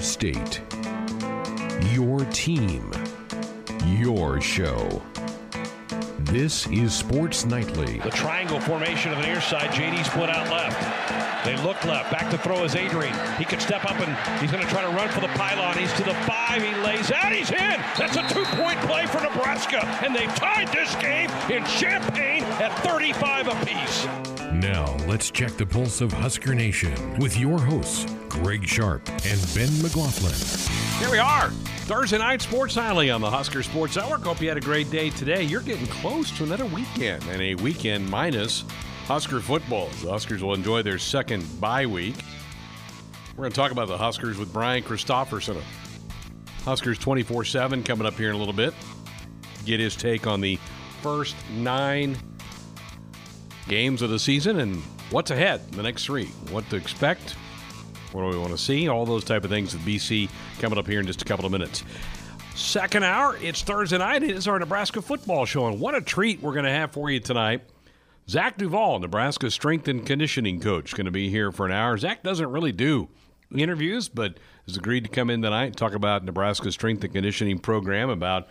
your state, your team, your show. This is Sports Nightly. The triangle formation on the near side. JD split out left. They look left. Back to throw is Adrian. He could step up and he's going to try to run for the pylon. He's to the five. He lays out. He's in. That's a two-point play for Nebraska, and they've tied this game in Champaign at 35 apiece. Now, let's check the pulse of Husker Nation with your hosts, Greg Sharpe and Ben McLaughlin. Here we are, Thursday night sports nightly on the Husker Sports Network. Hope you had a great day today. You're getting close to another weekend, and a weekend minus Husker football. The Huskers will enjoy their second bye week. We're going to talk about the Huskers with Brian Christopherson Huskers 24 7 coming up here in a little bit. Get his take on the first nine games of the season and what's ahead in the next three. What to expect, what do we want to see, all those type of things with BC coming up here in just a couple of minutes. Second hour, it's Thursday night. It is our Nebraska football show, and what a treat we're going to have for you tonight. Zach Duval, Nebraska strength and conditioning coach, going to be here for an hour. Zach doesn't really do interviews, but has agreed to come in tonight and talk about Nebraska's strength and conditioning program, about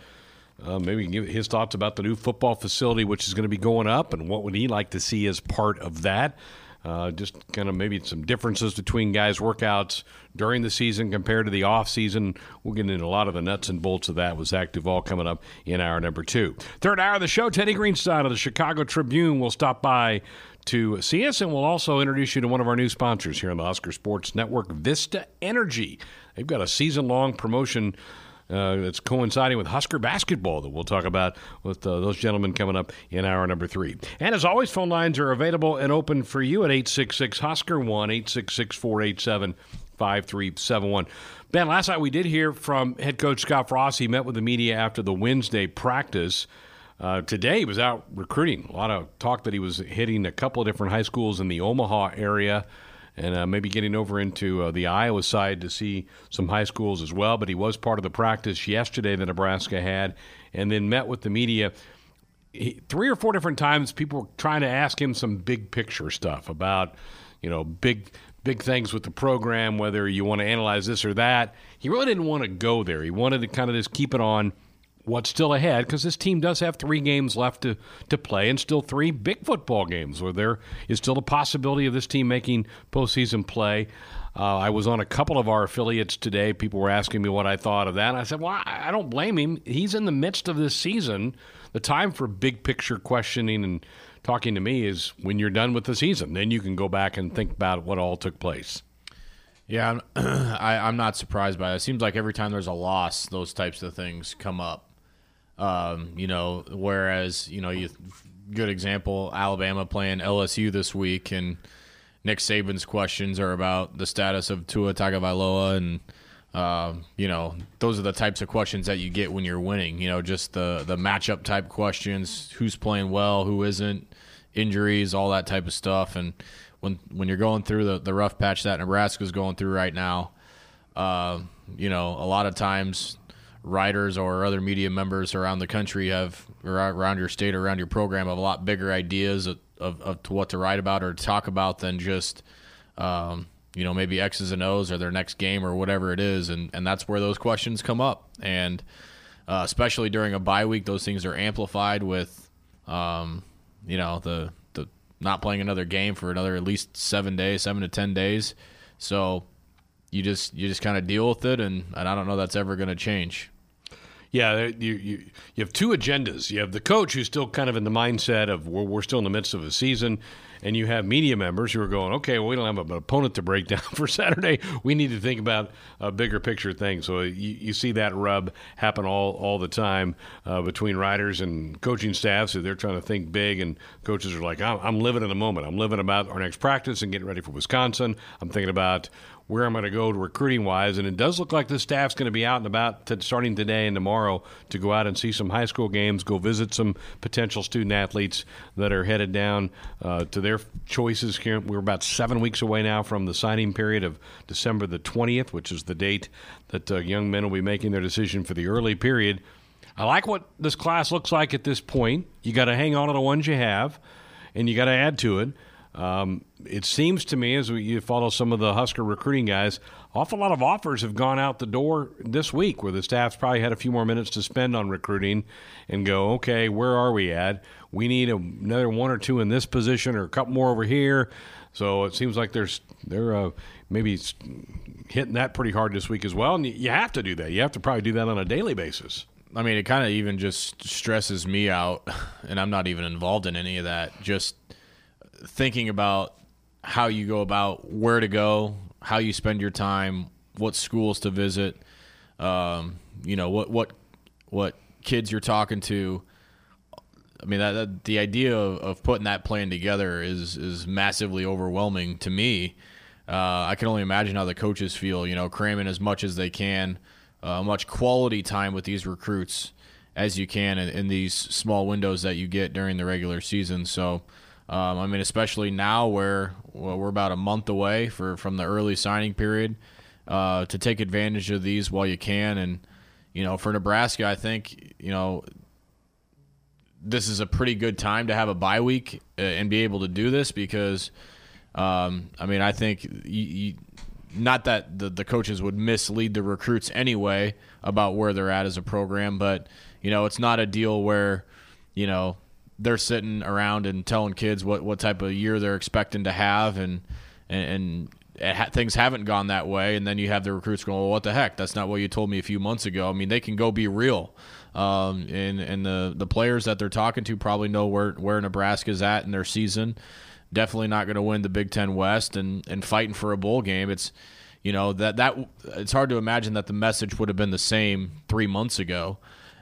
uh, maybe give his thoughts about the new football facility, which is going to be going up, and what would he like to see as part of that. Uh, just kind of maybe some differences between guys' workouts during the season compared to the off season. We'll get into a lot of the nuts and bolts of that with Zach Duval coming up in hour number two. Third hour of the show, Teddy Greenstein of the Chicago Tribune will stop by to see us, and we'll also introduce you to one of our new sponsors here on the Husker Sports Network, Vista Energy. They've got a season long promotion that's coinciding with Husker basketball that we'll talk about with uh, those gentlemen coming up in hour number three. And as always, phone lines are available and open for you at 866 Husker 1 866 487 5371. Ben, last night we did hear from head coach Scott Frost. He met with the media after the Wednesday practice. Uh, today he was out recruiting. A lot of talk that he was hitting a couple of different high schools in the Omaha area and uh, maybe getting over into uh, the Iowa side to see some high schools as well. But he was part of the practice yesterday that Nebraska had, and then met with the media. He, three or four different times, people were trying to ask him some big picture stuff about, you know, big big things with the program, whether you want to analyze this or that. He really didn't want to go there. He wanted to kind of just keep it on what's still ahead because this team does have three games left to, to play and still three big football games where there is still a possibility of this team making postseason play. Uh, I was on a couple of our affiliates today. People were asking me what I thought of that. And I said, well, I don't blame him. He's in the midst of this season. The time for big picture questioning and talking to me is when you're done with the season. Then you can go back and think about what all took place. Yeah, I'm, I, am not surprised by it. It seems like every time there's a loss, those types of things come up. Um, you know, whereas you know, you good example, Alabama playing LSU this week, and Nick Saban's questions are about the status of Tua Tagovailoa, and uh, you know, those are the types of questions that you get when you're winning. You know, just the the matchup type questions: who's playing well, who isn't, injuries, all that type of stuff. And when when you're going through the the rough patch that Nebraska's going through right now, uh, you know, a lot of times writers or other media members around the country have around your state or around your program have a lot bigger ideas of, of, of what to write about or talk about than just um, you know maybe X's and O's or their next game or whatever it is. And and that's where those questions come up. And uh, especially during a bye week those things are amplified with um, you know the the not playing another game for another at least seven days seven to ten days. So you just you just kind of deal with it, and, and I don't know that's ever going to change. Yeah, you, you you have two agendas. You have the coach who's still kind of in the mindset of we're, we're still in the midst of a season, and you have media members who are going, okay, well, we don't have an opponent to break down for Saturday. We need to think about a bigger picture thing. So you, you see that rub happen all all the time uh, between riders and coaching staffs. So they're trying to think big, and coaches are like, I'm, I'm living in the moment. I'm living about our next practice and getting ready for Wisconsin. I'm thinking about where I'm going to go recruiting wise. And it does look like the staff's going to be out and about starting today and tomorrow to go out and see some high school games, go visit some potential student athletes that are headed down uh, to their choices. We're about seven weeks away now from the signing period of December the 20th, which is the date that uh, young men will be making their decision for the early period. I like what this class looks like at this point. You got to hang on to the ones you have, and you got to add to it. Um, it seems to me, as we, you follow some of the Husker recruiting guys, awful lot of offers have gone out the door this week where the staff's probably had a few more minutes to spend on recruiting and go, okay, where are we at? We need a, another one or two in this position or a couple more over here. So it seems like there's they're uh, maybe hitting that pretty hard this week as well. And you have to do that. You have to probably do that on a daily basis. I mean, it kind of even just stresses me out, and I'm not even involved in any of that. Just thinking about how you go about where to go, how you spend your time, what schools to visit, um, you know, what what what kids you're talking to. I mean, that, that the idea of, of, putting that plan together is is massively overwhelming to me. Uh, I can only imagine how the coaches feel. You know, cramming as much as they can, uh, much quality time with these recruits as you can in, in, these small windows that you get during the regular season. So, um, I mean, especially now where well, we're about a month away for from the early signing period, uh, to take advantage of these while you can. And you know, for Nebraska, I think you know this is a pretty good time to have a bye week uh, and be able to do this because, um, I mean, I think you, you, not that the, the coaches would mislead the recruits anyway about where they're at as a program, but you know, it's not a deal where you know they're sitting around and telling kids what, what type of year they're expecting to have and and, and things haven't gone that way and then you have the recruits going well what the heck that's not what you told me a few months ago i mean they can go be real um, and and the the players that they're talking to probably know where where Nebraska's at in their season. Definitely not going to win the Big Ten West and and fighting for a bowl game. It's you know that that it's hard to imagine that the message would have been the same three months ago.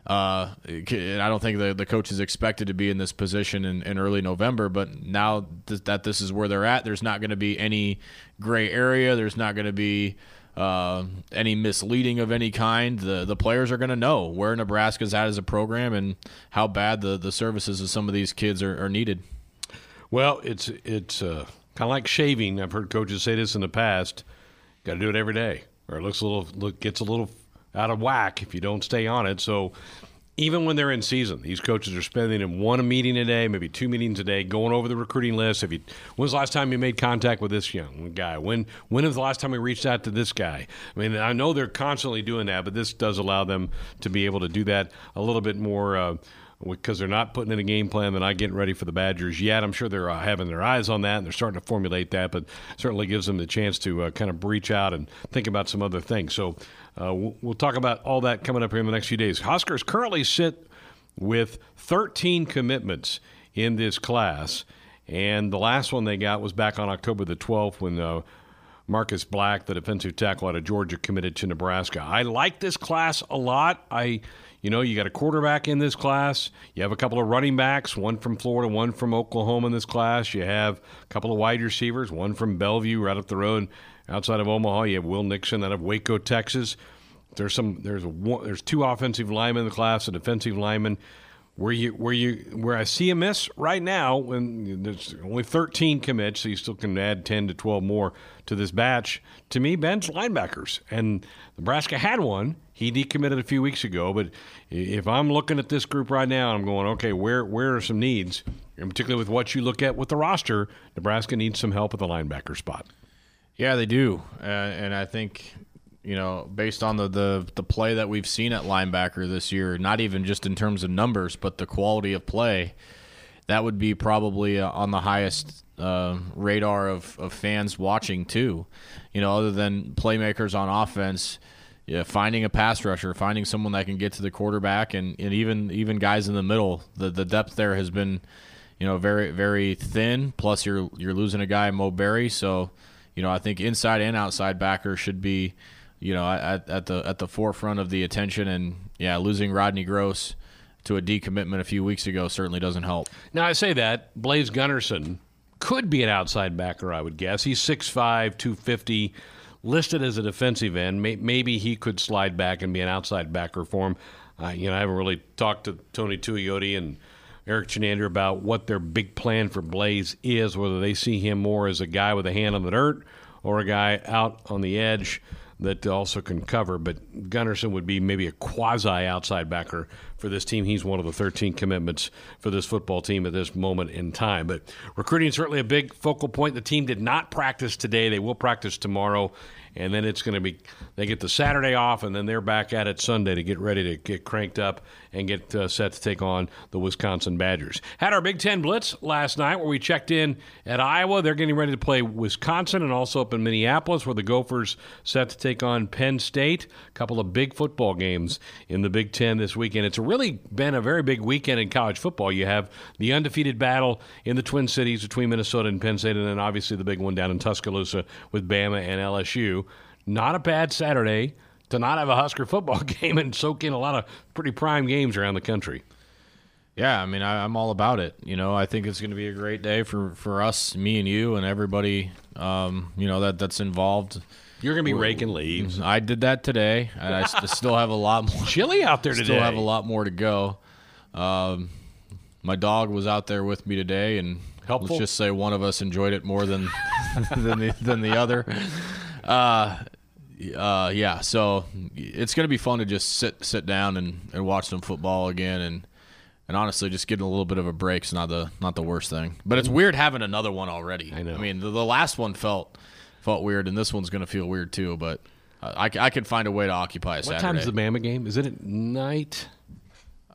Uh, I don't think the, the coach is expected to be in this position in, in early November, but now th- that this is where they're at, there's not going to be any gray area. There's not going to be uh, any misleading of any kind, the the players are going to know where Nebraska's at as a program and how bad the, the services of some of these kids are, are needed. Well, it's it's uh, kind of like shaving. I've heard coaches say this in the past. Got to do it every day, or it looks a little look gets a little out of whack if you don't stay on it. So even when they're in season, these coaches are spending in one meeting a day, maybe two meetings a day, going over the recruiting list. If you, when's the last time you made contact with this young guy? When when was the last time we reached out to this guy? I mean, I know they're constantly doing that, but this does allow them to be able to do that a little bit more. Uh, because they're not putting in a game plan. They're not getting ready for the Badgers yet. I'm sure they're uh, having their eyes on that and they're starting to formulate that, but certainly gives them the chance to uh, kind of breach out and think about some other things. So uh, we'll, talk about all that coming up here in the next few days. Huskers currently sit with 13 commitments in this class, and the last one they got was back on October the 12th when uh, Marcus Black, the defensive tackle out of Georgia, committed to Nebraska. I like this class a lot. I, you know, you got a quarterback in this class. You have a couple of running backs, one from Florida, one from Oklahoma in this class. You have a couple of wide receivers, one from Bellevue, right up the road outside of Omaha. You have Will Nixon out of Waco, Texas. There's some. There's a, there's two offensive linemen in the class, a defensive lineman. Where you where you where I see a miss right now when there's only 13 commits, so you still can add 10 to 12 more to this batch. To me, Ben's linebackers, and Nebraska had one. He decommitted a few weeks ago, but if I'm looking at this group right now, I'm going, okay, where where are some needs, and particularly with what you look at with the roster, Nebraska needs some help at the linebacker spot. Yeah, they do, uh, and I think you know, based on the, the the play that we've seen at linebacker this year, not even just in terms of numbers, but the quality of play, that would be probably uh, on the highest uh, radar of, of fans watching too. You know, other than playmakers on offense, yeah, finding a pass rusher, finding someone that can get to the quarterback, and, and even even guys in the middle, the the depth there has been, you know, very very thin. Plus, you're you're losing a guy, Mo Barry, so you know, I think inside and outside backers should be, you know, at, at the at the forefront of the attention. And yeah, losing Rodney Gross to a decommitment a few weeks ago certainly doesn't help. Now I say that Blaise Gunnerson could be an outside backer, I would guess. He's 6'5", 250, listed as a defensive end. Maybe he could slide back and be an outside backer for him. Uh, you know, I haven't really talked to Tony Tuioti and Eric Chinander about what their big plan for Blaise is, whether they see him more as a guy with a hand on the dirt or a guy out on the edge. That also can cover. But Gunnerson would be maybe a quasi outside backer for this team. He's one of the 13 commitments for this football team at this moment in time. But recruiting is certainly a big focal point. The team did not practice today. They will practice tomorrow and then it's going to be they get the Saturday off, and then they're back at it Sunday to get ready to get cranked up and get uh, set to take on the Wisconsin Badgers. Had our Big Ten Blitz last night where we checked in at Iowa. They're getting ready to play Wisconsin and also up in Minneapolis where the Gophers set to take on Penn State. A couple of big football games in the Big Ten this weekend. It's really been a very big weekend in college football. You have the undefeated battle in the Twin Cities between Minnesota and Penn State, and then obviously the big one down in Tuscaloosa with Bama and LSU. Not a bad Saturday to not have a Husker football game and soak in a lot of pretty prime games around the country. Yeah, I mean, I, am all about it. You know, I think it's going to be a great day for, for us, me and you, and everybody. Um, you know that that's involved. You're going to be raking leaves. I did that today, and I still have a lot more. Chilly out there today. Still have a lot more to go. Um, my dog was out there with me today, and Helpful. let's just say one of us enjoyed it more than than the than the other. Uh, uh, yeah, so it's going to be fun to just sit sit down and, and watch some football again, and and honestly, just getting a little bit of a break is not the not the worst thing. But it's weird having another one already. I know. I mean, the, the last one felt felt weird, and this one's going to feel weird too. But I, I could find a way to occupy a what Saturday. time is the Bama game? Is it at night?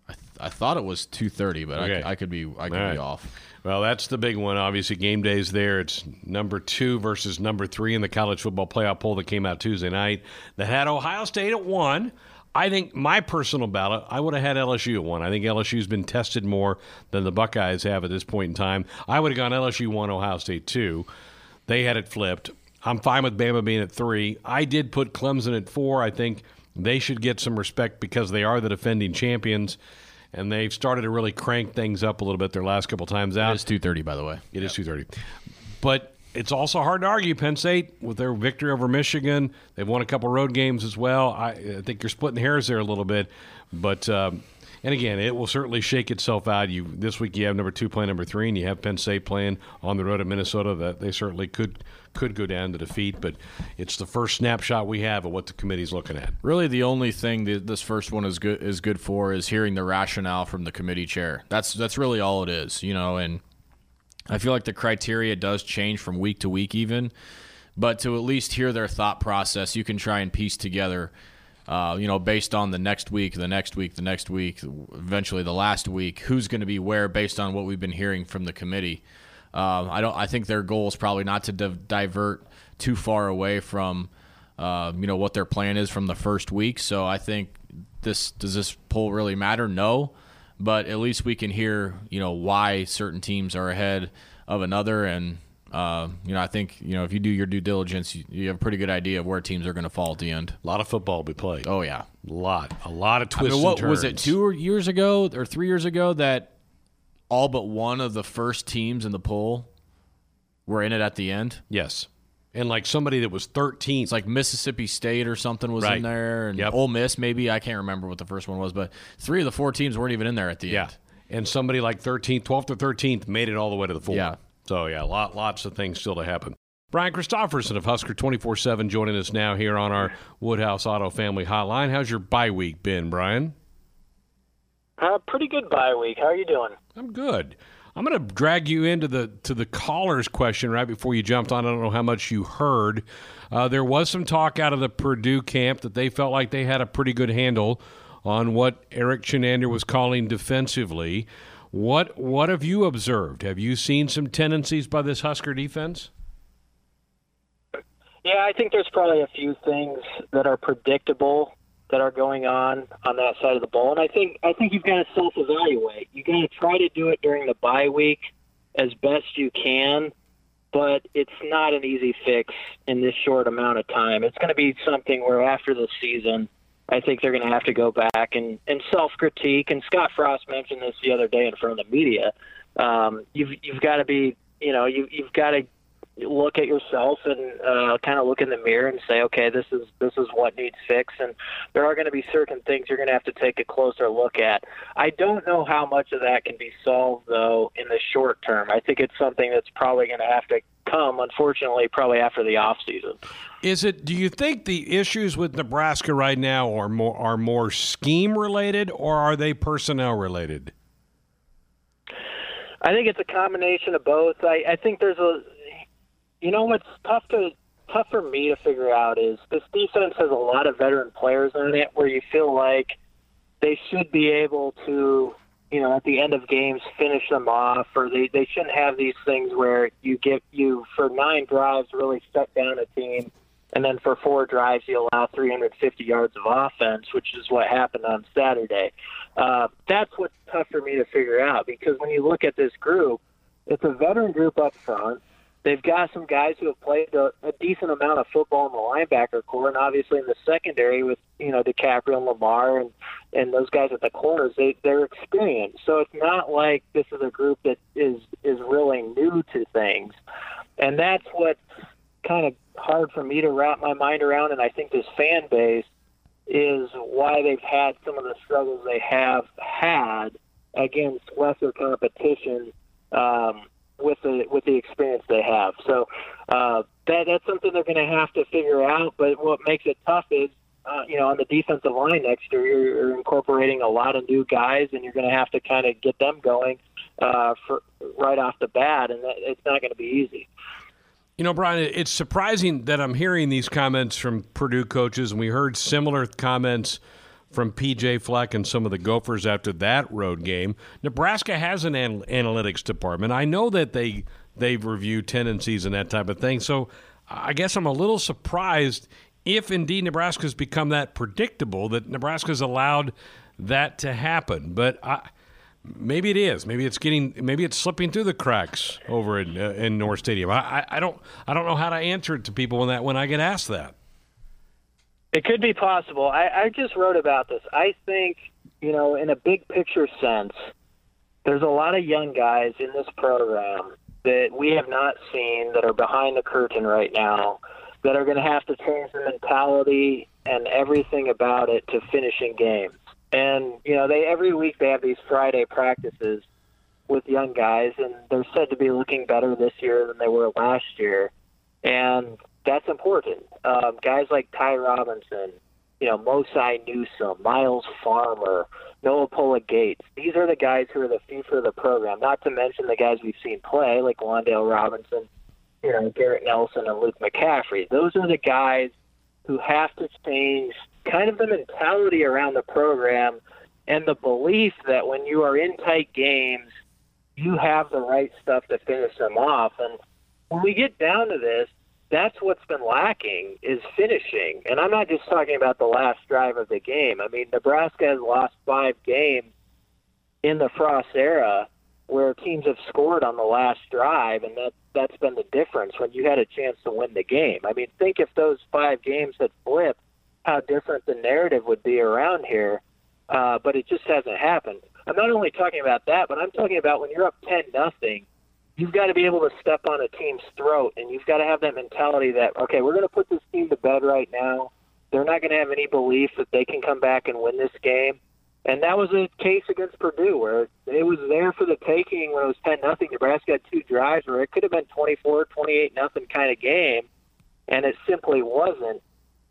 I, th- I thought it was two thirty, but Okay. I, I could be I could All right. be off. Well, that's the big one. Obviously, game day's there. It's number two versus number three in the college football playoff poll that came out Tuesday night that had Ohio State at one. I think my personal ballot, I would have had LSU at one. I think LSU's been tested more than the Buckeyes have at this point in time. I would have gone LSU one, Ohio State two. They had it flipped. I'm fine with Bama being at three. I did put Clemson at four. I think they should get some respect because they are the defending champions, and they've started to really crank things up a little bit their last couple times out. It's two thirty, by the way. It is two thirty, but it's also hard to argue. Penn State with their victory over Michigan, they've won a couple road games as well. I, I think you're splitting hairs there a little bit, but. Um, and again, it will certainly shake itself out. You this week you have number two playing number three, and you have Penn State playing on the road at Minnesota. That they certainly could could go down to defeat, but it's the first snapshot we have of what the committee's looking at. Really, the only thing that this first one is good is good for is hearing the rationale from the committee chair. That's that's really all it is, you know. And I feel like the criteria does change from week to week, even. But to at least hear their thought process, you can try and piece together, uh, you know, based on the next week, the next week, the next week, eventually the last week, who's going to be where based on what we've been hearing from the committee. Um, I don't. I think their goal is probably not to div- divert too far away from, uh, you know, what their plan is from the first week. So I think this does this poll really matter? No, but at least we can hear, you know, why certain teams are ahead of another, and uh, you know, I think you know if you do your due diligence, you, you have a pretty good idea of where teams are going to fall at the end. A lot of football will be played. Oh yeah, A lot, a lot of I twists. mean, what was it? Two years ago or three years ago that all but one of the first teams in the poll were in it at the end. Yes, and like somebody that was 13th. It's like Mississippi State or something was Right. in there, and Yep. Ole Miss maybe. I can't remember what the first one was, but three of the four teams weren't even in there at the Yeah. end. And somebody like 13th, 12th or 13th made it all the way to the four. Yeah. So, yeah, lot, lots of things still to happen. Brian Christopherson of Husker 24 7 joining us now here on our Woodhouse Auto Family Hotline. How's your bye week been, Brian? Uh, pretty good bye week. How are you doing? I'm good. I'm going to drag you into the to the caller's question right before you jumped on. I don't know how much you heard. Uh, there was some talk out of the Purdue camp that they felt like they had a pretty good handle on what Eric Chinander was calling defensively. What what have you observed? Have you seen some tendencies by this Husker defense? Yeah, I think there's probably a few things that are predictable that are going on on that side of the ball, and I think I think you've got to self-evaluate. You got to try to do it during the bye week as best you can, but it's not an easy fix in this short amount of time. It's going to be something where after the season, I think they're going to have to go back and, and self-critique. And Scott Frost mentioned this the other day in front of the media. Um, you've you've got to be, you know, you you've got to look at yourself and uh, kind of look in the mirror and say, okay, this is this is what needs fixed, and there are going to be certain things you're going to have to take a closer look at. I don't know how much of that can be solved though in the short term. I think it's something that's probably going to have to come, unfortunately, probably after the off season. Is it? Do you think the issues with Nebraska right now are more are more scheme related, or are they personnel related? I think it's a combination of both. I, I think there's a, you know, what's tough to tough for me to figure out is this defense has a lot of veteran players in it, where you feel like they should be able to, you know, at the end of games finish them off, or they they shouldn't have these things where you get you for nine drives really shut down a team and then for four drives you allow 350 yards of offense, which is what happened on Saturday. Uh, that's what's tough for me to figure out because when you look at this group, it's a veteran group up front. They've got some guys who have played a, a decent amount of football in the linebacker core, and obviously in the secondary with you know DiCaprio and Lamar and and those guys at the corners, they they're experienced. So it's not like this is a group that is is really new to things, and that's what kind of hard for me to wrap my mind around, and I think this fan base is why they've had some of the struggles they have had against lesser competition um, with the with the experience they have. So uh, that that's something they're going to have to figure out. But what makes it tough is. Uh, you know, on the defensive line next year, you're, you're incorporating a lot of new guys, and you're going to have to kind of get them going uh, for right off the bat, and that, it's not going to be easy. You know, Brian, it's surprising that I'm hearing these comments from Purdue coaches, and we heard similar comments from PJ Fleck and some of the Gophers after that road game. Nebraska has an anal- analytics department. I know that they they've reviewed tendencies and that type of thing. So I guess I'm a little surprised if indeed Nebraska's become that predictable that Nebraska's allowed that to happen. But I Maybe it is. Maybe it's getting. Maybe it's slipping through the cracks over in uh, in North Stadium. I, I, I don't I don't know how to answer it to people when that when I get asked that. It could be possible. I, I just wrote about this. I think you know, in a big picture sense, there's a lot of young guys in this program that we have not seen that are behind the curtain right now that are going to have to change the mentality and everything about it to finishing games. And you know, they every week they have these Friday practices with young guys, and they're said to be looking better this year than they were last year, and that's important. Um, guys like Ty Robinson, you know, Mosai Newsom, Myles Farmer, Noa Pola Gates. These are the guys who are the future of the program. Not to mention the guys we've seen play, like Wan'Dale Robinson, you know, Garrett Nelson, and Luke McCaffrey. Those are the guys who have to change kind of the mentality around the program and the belief that when you are in tight games, you have the right stuff to finish them off. And when we get down to this, that's what's been lacking is finishing. And I'm not just talking about the last drive of the game. I mean, Nebraska has lost five games in the Frost era where teams have scored on the last drive, and that that's been the difference when you had a chance to win the game. I mean, think if those five games had flipped how different the narrative would be around here, uh, but it just hasn't happened. I'm not only talking about that, but I'm talking about when you're up ten nothing, you've got to be able to step on a team's throat, and you've got to have that mentality that okay, we're going to put this team to bed right now. They're not going to have any belief that they can come back and win this game. And that was a case against Purdue where it was there for the taking when it was 10 nothing. Nebraska had two drives where it could have been 24, 28 nothing kind of game, and it simply wasn't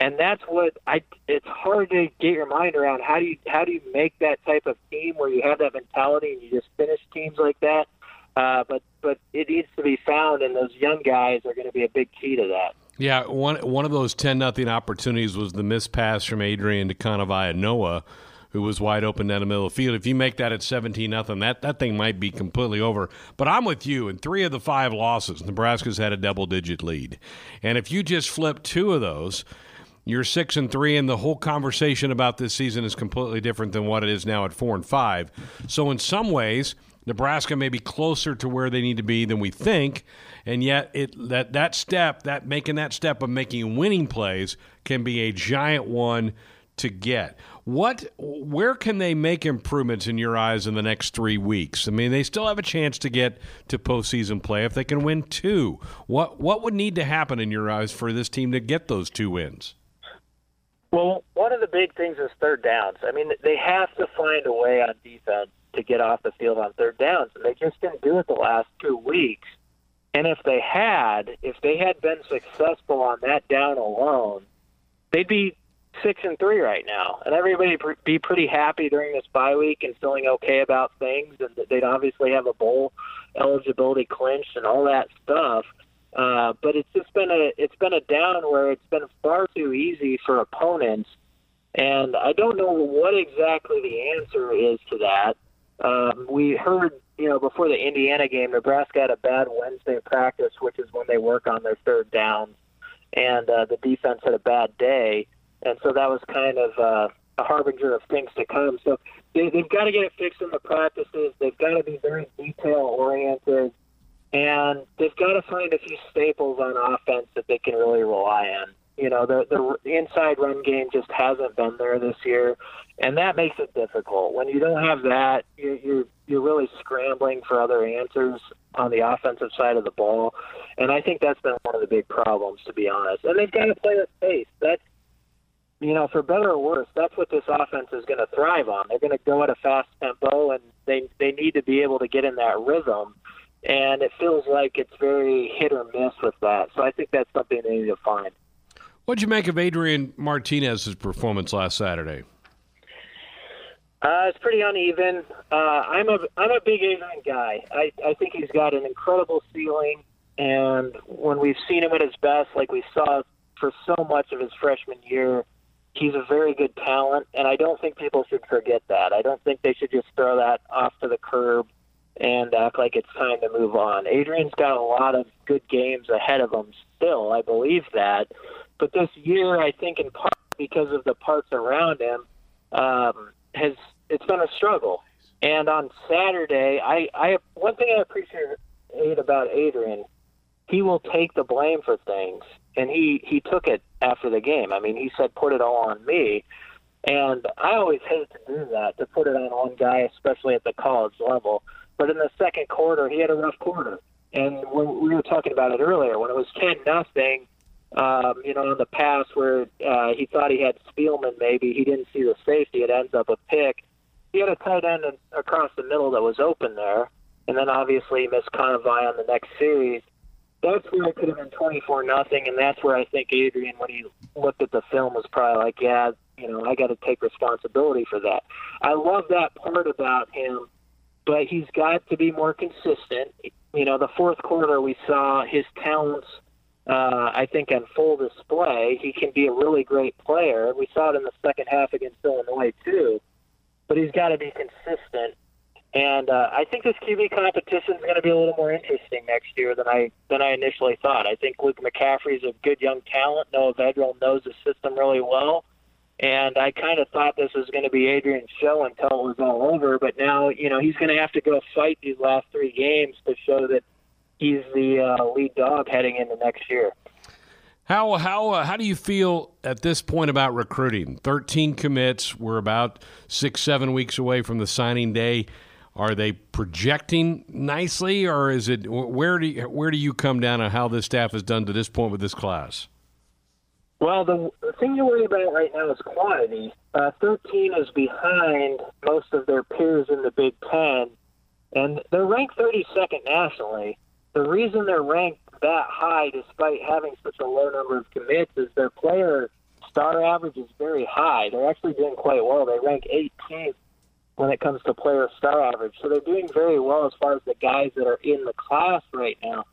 and that's what I. It's hard to get your mind around. How do you how do you make that type of team where you have that mentality and you just finish teams like that? Uh, but but it needs to be found, and those young guys are going to be a big key to that. Yeah, one one of those ten nothing opportunities was the missed pass from Adrian to Kanawai Noa, who was wide open down the middle of the field. If you make that at seventeen nothing, that that thing might be completely over. But I'm with you. In three of the five losses, Nebraska's had a double digit lead, and if you just flip two of those you're six and three, and the whole conversation about this season is completely different than what it is now at four and five. So, in some ways, Nebraska may be closer to where they need to be than we think, and yet it that that step, that making that step of making winning plays, can be a giant one to get. What, where can they make improvements in your eyes in the next three weeks? I mean, they still have a chance to get to postseason play if they can win two. What, what would need to happen in your eyes for this team to get those two wins? Well, one of the big things is third downs. I mean, they have to find a way on defense to get off the field on third downs, and they just didn't do it the last two weeks. And if they had, if they had been successful on that down alone, they'd be six and three right now, and everybody be pretty happy during this bye week and feeling okay about things, and they'd obviously have a bowl eligibility clinched and all that stuff. Uh, but it's just been a it's been a down where it's been far too easy for opponents, and I don't know what exactly the answer is to that. Um, we heard you know before the Indiana game, Nebraska had a bad Wednesday practice, which is when they work on their third downs, and uh, the defense had a bad day and so that was kind of uh, a harbinger of things to come. So they, they've got to get it fixed in the practices. They've got to be very detail oriented, and they've got to find a few staples on offense that they can really rely on. You know, the the inside run game just hasn't been there this year, and that makes it difficult. When you don't have that, you're you're, you're really scrambling for other answers on the offensive side of the ball, and I think that's been one of the big problems, to be honest. And they've got to play with pace. That's you know, for better or worse, that's what this offense is going to thrive on. They're going to go at a fast tempo, and they they need to be able to get in that rhythm. And it feels like it's very hit or miss with that. So I think that's something they need to find. What'd you make of Adrian Martinez's performance last Saturday? Uh, it's pretty uneven. Uh, I'm a I'm a big Adrian guy. I I think he's got an incredible ceiling, and when we've seen him at his best, like we saw for so much of his freshman year, he's a very good talent, and I don't think people should forget that. I don't think they should just throw that off to the curb and act like it's time to move on. Adrian's got a lot of good games ahead of him still. I believe that. But this year, I think in part because of the parts around him, um, has it's been a struggle. And on Saturday, I, I one thing I appreciate about Adrian, he will take the blame for things and he he took it after the game. I mean, he said, "Put it all on me," and I always hate to do that to put it on one guy, especially at the college level. But in the second quarter, he had a rough quarter, and when we were talking about it earlier, when it was ten nothing, um, you know, on the pass where uh, he thought he had Spielman, maybe he didn't see the safety. It ends up a pick. He had a tight end across the middle that was open there, and then obviously missed Kanawai on the next series that's where it could have been 24 nothing, and that's where I think Adrian, when he looked at the film, was probably like, yeah, you know, I got to take responsibility for that. I love that part about him, but he's got to be more consistent. You know, the fourth quarter we saw his talents. Uh, I think on full display, he can be a really great player. We saw it in the second half against Illinois too, but he's got to be consistent and uh, I think this QB competition is going to be a little more interesting next year than I than I initially thought. I think Luke McCaffrey is a good young talent. Noah Vedral knows the system really well, and I kind of thought this was going to be Adrian's show until it was all over. But now, you know, he's going to have to go fight these last three games to show that he's the uh, lead dog heading into next year. How how uh, how do you feel at this point about recruiting? Thirteen commits. We're about six seven weeks away from the signing day. Are they projecting nicely, or is it where do you, where do you come down on how this staff has done to this point with this class? Well, the, the thing you worry about right now is quantity. Uh, 13 is behind most of their peers in the Big Ten, and they're ranked 32nd nationally. The reason they're ranked that high, despite having such a low number of commits, is their player star average is very high. They're actually doing quite well. They rank 18th when it comes to player star average. So they're doing very well as far as the guys that are in the class right now.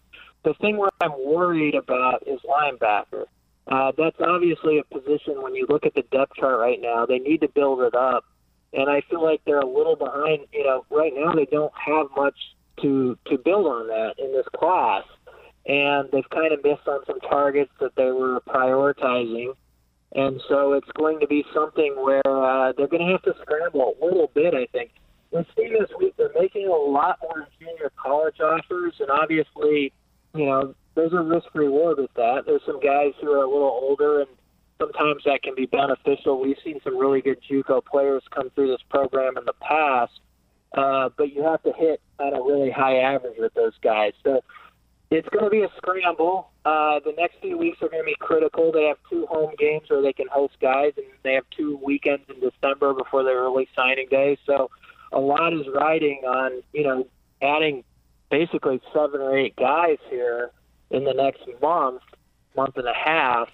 The thing where I'm worried about is linebacker. Uh, that's obviously a position when you look at the depth chart right now, they need to build it up. And I feel like they're a little behind. You know, right now they don't have much to to build on that in this class, and they've kind of missed on some targets that they were prioritizing. And so it's going to be something where uh, they're going to have to scramble a little bit, I think. We've seen this week they're making a lot more junior college offers, and obviously, you know, there's a risk reward with that. There's some guys who are a little older, and sometimes that can be beneficial. We've seen some really good JUCO players come through this program in the past, uh, but you have to hit at a really high average with those guys. So it's going to be a scramble. Uh, the next few weeks are going to be critical. They have two home games where they can host guys, and they have two weekends in December before their early signing day. So a lot is riding on you know adding basically seven or eight guys here in the next month, month and a half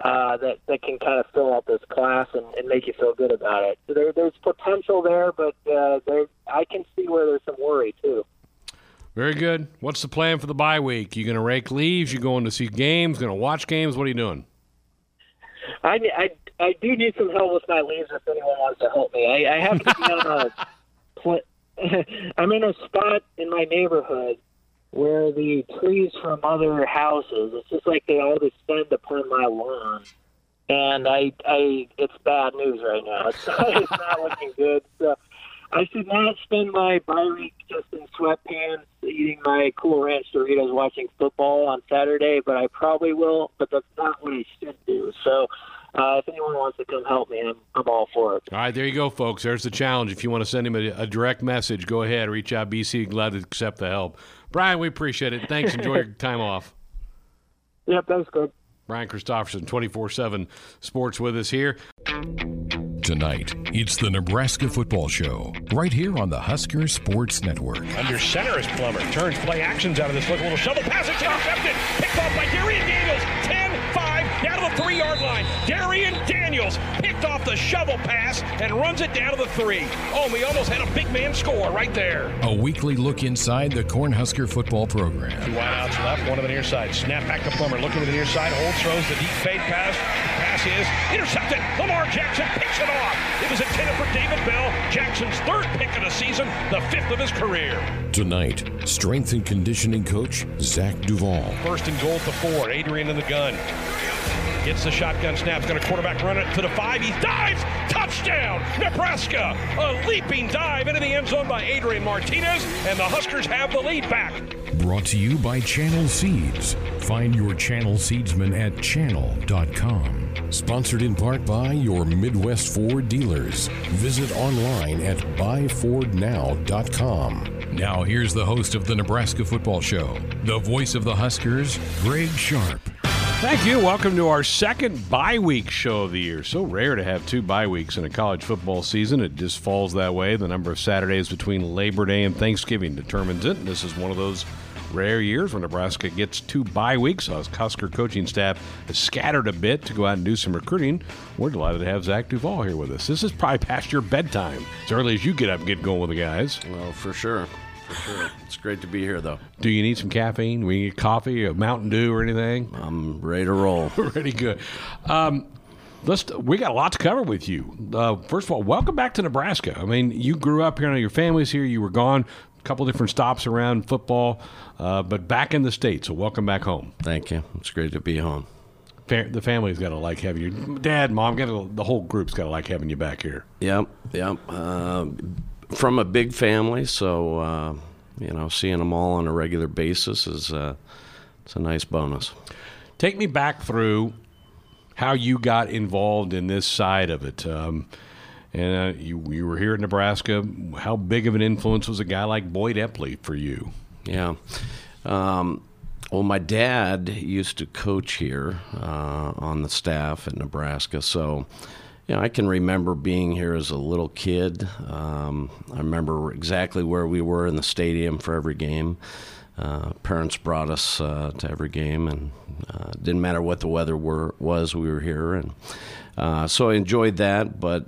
uh, that that can kind of fill out this class and, and make you feel good about it. So there, there's potential there, but uh, there I can see where there's some worry too. Very good. What's the plan for the bye week? You going to rake leaves? You going to see games? Going to watch games? What are you doing? I, I, I do need some help with my leaves if anyone wants to help me. I, I have to be on a. Pl- I'm in a spot in my neighborhood where the trees from other houses, it's just like they all descend upon my lawn. And I, I, it's bad news right now. It's, it's not looking good. So I should not spend my bye week just in sweatpants, eating my Cool Ranch Doritos, watching football on Saturday. But I probably will. But that's not what I should do. So uh, if anyone wants to come help me, I'm, I'm all for it. All right, there you go, folks. There's the challenge. If you want to send him a, a direct message, go ahead. Reach out. BC glad to accept the help. Brian, we appreciate it. Thanks. Enjoy your time off. Yep, that was good. Brian Christopherson, 24 7 Sports with us here. Tonight, it's the Nebraska Football Show, right here on the Husker Sports Network. Under center is Plummer. Turns play actions out of this look. A little shovel pass. It's intercepted. Picked off by Darian Daniels picked off the shovel pass and runs it down to the three. Oh, we almost had a big man score right there. A weekly look inside the Cornhusker football program. Two wide outs left, one to the near side. Snap back to Plummer. Looking to the near side. Holds, throws the deep fade pass. Pass is intercepted. Lamar Jackson picks it off. It was intended for David Bell. Jackson's third pick of the season, the fifth of his career. Tonight, strength and conditioning coach Zach Duval. First and goal at the four. Adrian in the gun. Gets the shotgun snap. Going to quarterback run it to the five. He dives. Touchdown, Nebraska. A leaping dive into the end zone by Adrian Martinez, and the Huskers have the lead back. Brought to you by Channel Seeds. Find your Channel Seedsman at channel.com. Sponsored in part by your Midwest Ford dealers. Visit online at buyfordnow.com. Now, here's the host of the Nebraska Football Show, the voice of the Huskers, Greg Sharpe. Thank you. Welcome to our second bye week show of the year. So rare to have two bye weeks in a college football season. It just falls that way. The number of Saturdays between Labor Day and Thanksgiving determines it. This is one of those rare years where Nebraska gets two bye weeks. Us Husker coaching staff has scattered a bit to go out and do some recruiting. We're delighted to have Zach Duval here with us. This is probably past your bedtime. As early as you get up and get going with the guys. Well, for sure. For sure. It's great to be here, though. Do you need some caffeine? We need coffee, a Mountain Dew, or anything? I'm ready to roll. Pretty good. Um, let's. We got a lot to cover with you. Uh, first of all, welcome back to Nebraska. I mean, you grew up here. Your family's here. You were gone. A couple different stops around football, uh, but back in the state. So welcome back home. Thank you. It's great to be home. Fa- The family's got to like having you. Dad, mom, got the whole group's got to like having you back here. Yep, yep. Uh, from a big family, so uh, you know, seeing them all on a regular basis is uh, it's a nice bonus. Take me back through how you got involved in this side of it. Um, and uh, you, you were here in Nebraska. How big of an influence was a guy like Boyd Epley for you? Yeah. Um, well, my dad used to coach here uh, on the staff at Nebraska, so you know I can remember being here as a little kid. Um, I remember exactly where we were in the stadium for every game. Uh, parents brought us uh, to every game, and uh, didn't matter what the weather were, was, we were here, and uh, so I enjoyed that. But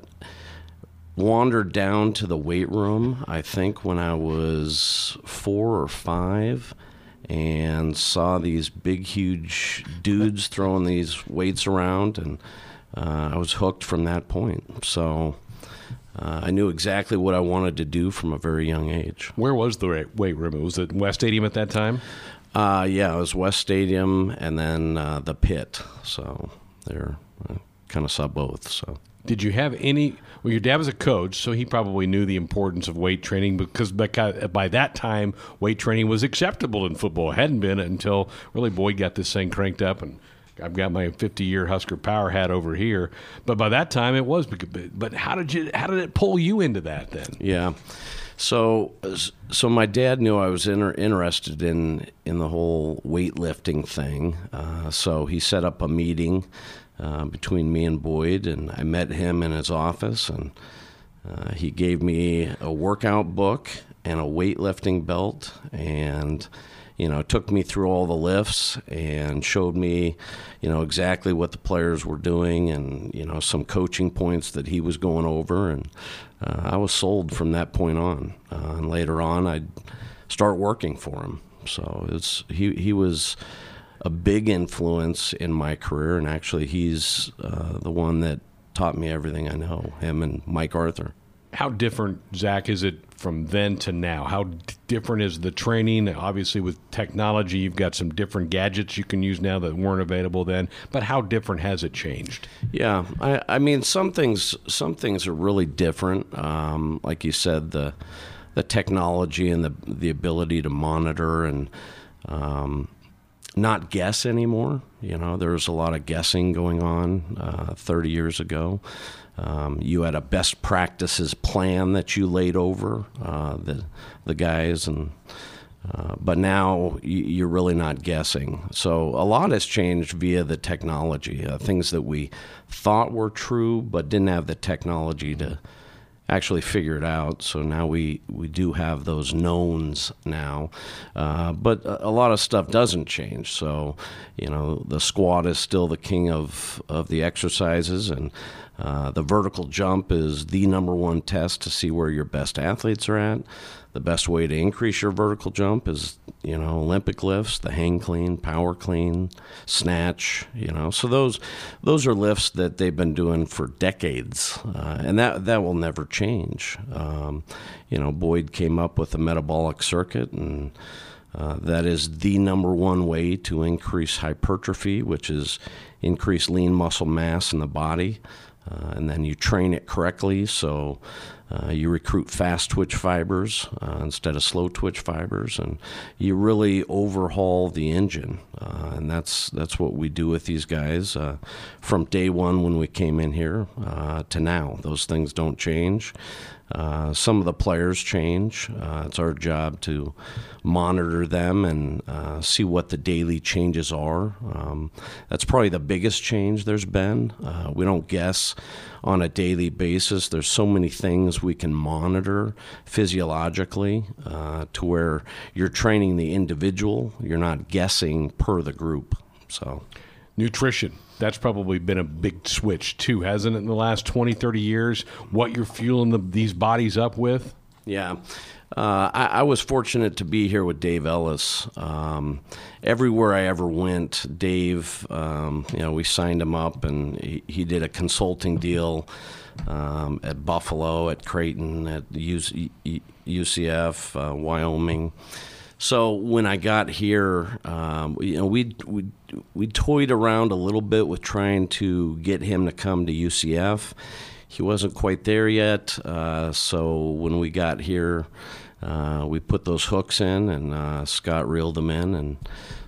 wandered down to the weight room, I think, when I was four or five, and saw these big, huge dudes throwing these weights around, and uh, I was hooked from that point. So uh, I knew exactly what I wanted to do from a very young age. Where was the weight room? Was it West Stadium at that time? Uh, yeah, it was West Stadium and then uh, the pit. So they're uh, kind of saw both. So Did you have any? Well, your dad was a coach, so he probably knew the importance of weight training because by that time, weight training was acceptable in football. It hadn't been until really Boyd got this thing cranked up and. I've got my 50-year Husker Power hat over here, but by that time it was. But how did you? How did it pull you into that then? yeah, so so my dad knew I was inter- interested in in the whole weightlifting thing. Uh, so he set up a meeting uh, between me and Boyd, and I met him in his office, and uh, he gave me a workout book and a weightlifting belt, and you know, took me through all the lifts and showed me, you know, exactly what the players were doing and, you know, some coaching points that he was going over. And uh, I was sold from that point on. Uh, and later on, I'd start working for him. So it's, he, he was a big influence in my career. And actually, he's uh, the one that taught me everything I know, him and Mike Arthur. How different, Zach, is it from then to now? How d- different is the training? Obviously, with technology, you've got some different gadgets you can use now that weren't available then. But how different has it changed? Yeah, I, I mean, some things some things are really different. Um, like you said, the the technology and the the ability to monitor and um, not guess anymore. You know, there was a lot of guessing going on uh, 30 years ago. Um, you had a best practices plan that you laid over uh, the the guys, and uh, but now you're really not guessing. So a lot has changed via the technology. Uh, things that we thought were true, but didn't have the technology to actually figure it out. So now we, we do have those knowns now. Uh, but a, lot of stuff doesn't change. So, you know, the squat is still the king of, of the exercises, and uh, the vertical jump is the number one test to see where your best athletes are at. The best way to increase your vertical jump is, you know, Olympic lifts, the hang clean, power clean, snatch. You know, so those those are lifts that they've been doing for decades, uh, and that that will never change. Um, you know, Boyd came up with the metabolic circuit and. Uh, that is the number one way to increase hypertrophy, which is increase lean muscle mass in the body. Uh, and then you train it correctly. So uh, you recruit fast twitch fibers uh, instead of slow twitch fibers, and you really overhaul the engine. Uh, and that's that's what we do with these guys uh, from day one when we came in here uh, to now. Those things don't change. Uh, some of the players change. Uh, it's our job to monitor them and uh, see what the daily changes are. Um, that's probably the biggest change there's been. Uh, we don't guess on a daily basis. There's so many things we can monitor physiologically uh, to where you're training the individual. You're not guessing per the group. So, nutrition that's probably been a big switch too, hasn't it, in the last 20, 30 years? What you're fueling the, these bodies up with? Yeah. Uh, I, I, was fortunate to be here with Dave Ellis. Um, everywhere I ever went, Dave, um, you know, we signed him up and he, he did a consulting deal um, at Buffalo, at Creighton, at UCF, uh, Wyoming. So when I got here, um, you know, we we we toyed around a little bit with trying to get him to come to UCF. He wasn't quite there yet. Uh, so when we got here, uh, we put those hooks in, and uh, Scott reeled them in, and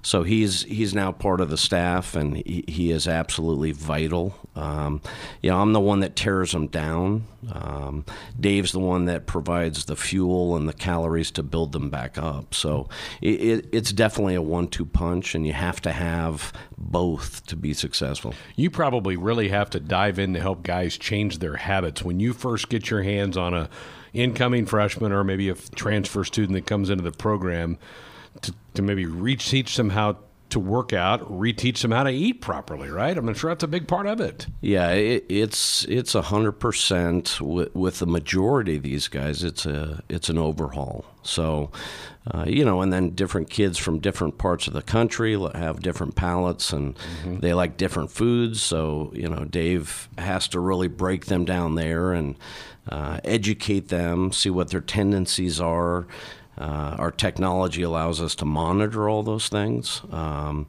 so he's he's now part of the staff, and he, he is absolutely vital. Um, you know, I'm the one that tears them down. Um, Dave's the one that provides the fuel and the calories to build them back up. So it, it, it's definitely a one-two punch, and you have to have both to be successful. You probably really have to dive in to help guys change their habits when you first get your hands on a incoming freshman or maybe a transfer student that comes into the program to, to maybe reteach them how to work out, reteach them how to eat properly, right? I'm sure that's a big part of it. Yeah, it, it's it's a hundred percent with the majority of these guys. It's a it's an overhaul. So, uh, you know, and then different kids from different parts of the country have different palates and mm-hmm. they like different foods. So, you know, Dave has to really break them down there and uh, educate them, see what their tendencies are. Uh, our technology allows us to monitor all those things. Um,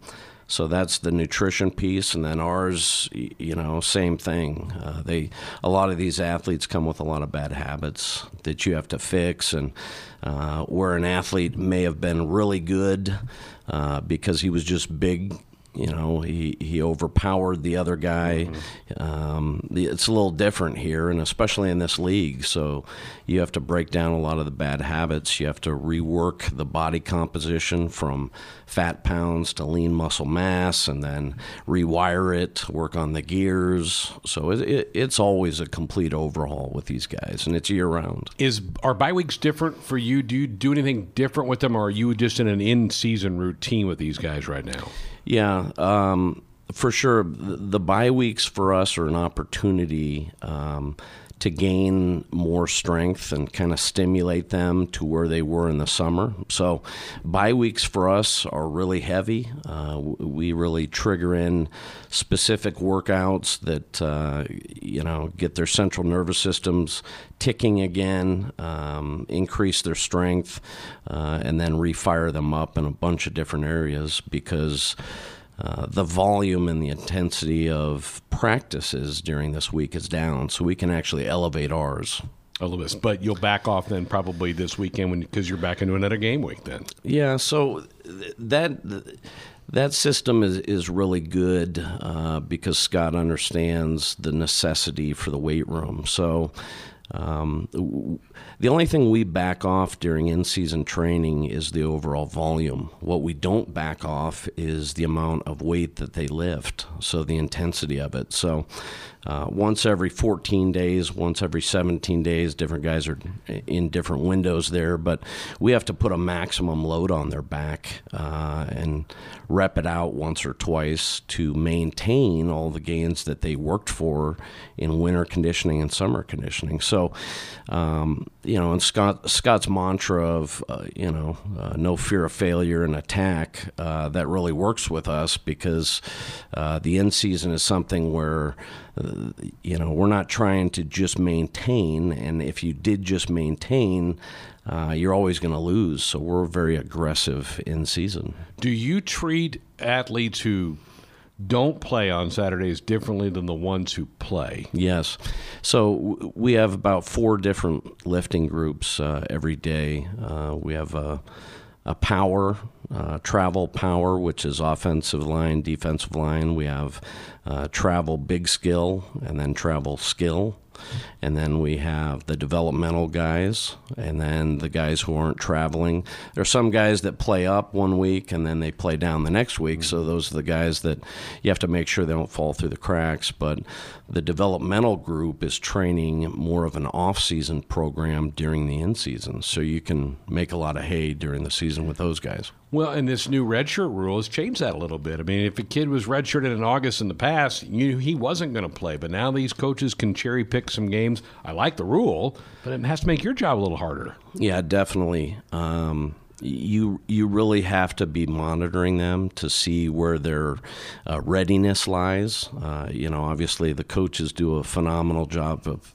so that's the nutrition piece, and then ours, you know, same thing. Uh, they a lot of these athletes come with a lot of bad habits that you have to fix, and uh, where an athlete may have been really good uh, because he was just big you know, he, he overpowered the other guy. Mm-hmm. Um, it's a little different here, and especially in this league. So you have to break down a lot of the bad habits. You have to rework the body composition from fat pounds to lean muscle mass, and then rewire it, work on the gears. So it, it, it's always a complete overhaul with these guys, and it's year round. Is are bye weeks different for you? Do you do anything different with them, or are you just in an in season routine with these guys right now? Yeah, um, for sure. The bye weeks for us are an opportunity um, to gain more strength and kind of stimulate them to where they were in the summer. So, bye weeks for us are really heavy. Uh, we really trigger in specific workouts that uh, you know get their central nervous systems ticking again, um, increase their strength, uh, and then refire them up in a bunch of different areas because. Uh, the volume and the intensity of practices during this week is down, so we can actually elevate ours a little bit. But you'll back off then probably this weekend because you're back into another game week then. Yeah, so that that system is is really good uh, because Scott understands the necessity for the weight room. So. Um, the only thing we back off during in season training is the overall volume. What we don't back off is the amount of weight that they lift, so the intensity of it. So, uh, once every 14 days, once every 17 days, different guys are in different windows there, but we have to put a maximum load on their back uh, and rep it out once or twice to maintain all the gains that they worked for in winter conditioning and summer conditioning. So, um, you know, and Scott Scott's mantra of uh, you know uh, no fear of failure and attack uh, that really works with us because uh, the end season is something where uh, you know we're not trying to just maintain, and if you did just maintain. Uh, you're always going to lose, so we're very aggressive in season. Do you treat athletes who don't play on Saturdays differently than the ones who play. Yes. So we have about four different lifting groups uh, every day. Uh, we have a, a power, uh, travel power, which is offensive line, defensive line. We have uh, travel big skill, and then travel skill and then we have the developmental guys, and then the guys who aren't traveling. There are some guys that play up one week and then they play down the next week. So mm-hmm. those are the guys that you have to make sure they don't fall through the cracks. But the developmental group is training more of an off-season program during the in-season, so you can make a lot of hay during the season with those guys. Well, and this new redshirt rule has changed that a little bit. I mean, if a kid was redshirted in August in the past, you, he wasn't going to play. But now these coaches can cherry pick some games. I like the rule, but it has to make your job a little harder. Yeah, definitely. Um, you you really have to be monitoring them to see where their uh, readiness lies. Uh, you know, obviously the coaches do a phenomenal job of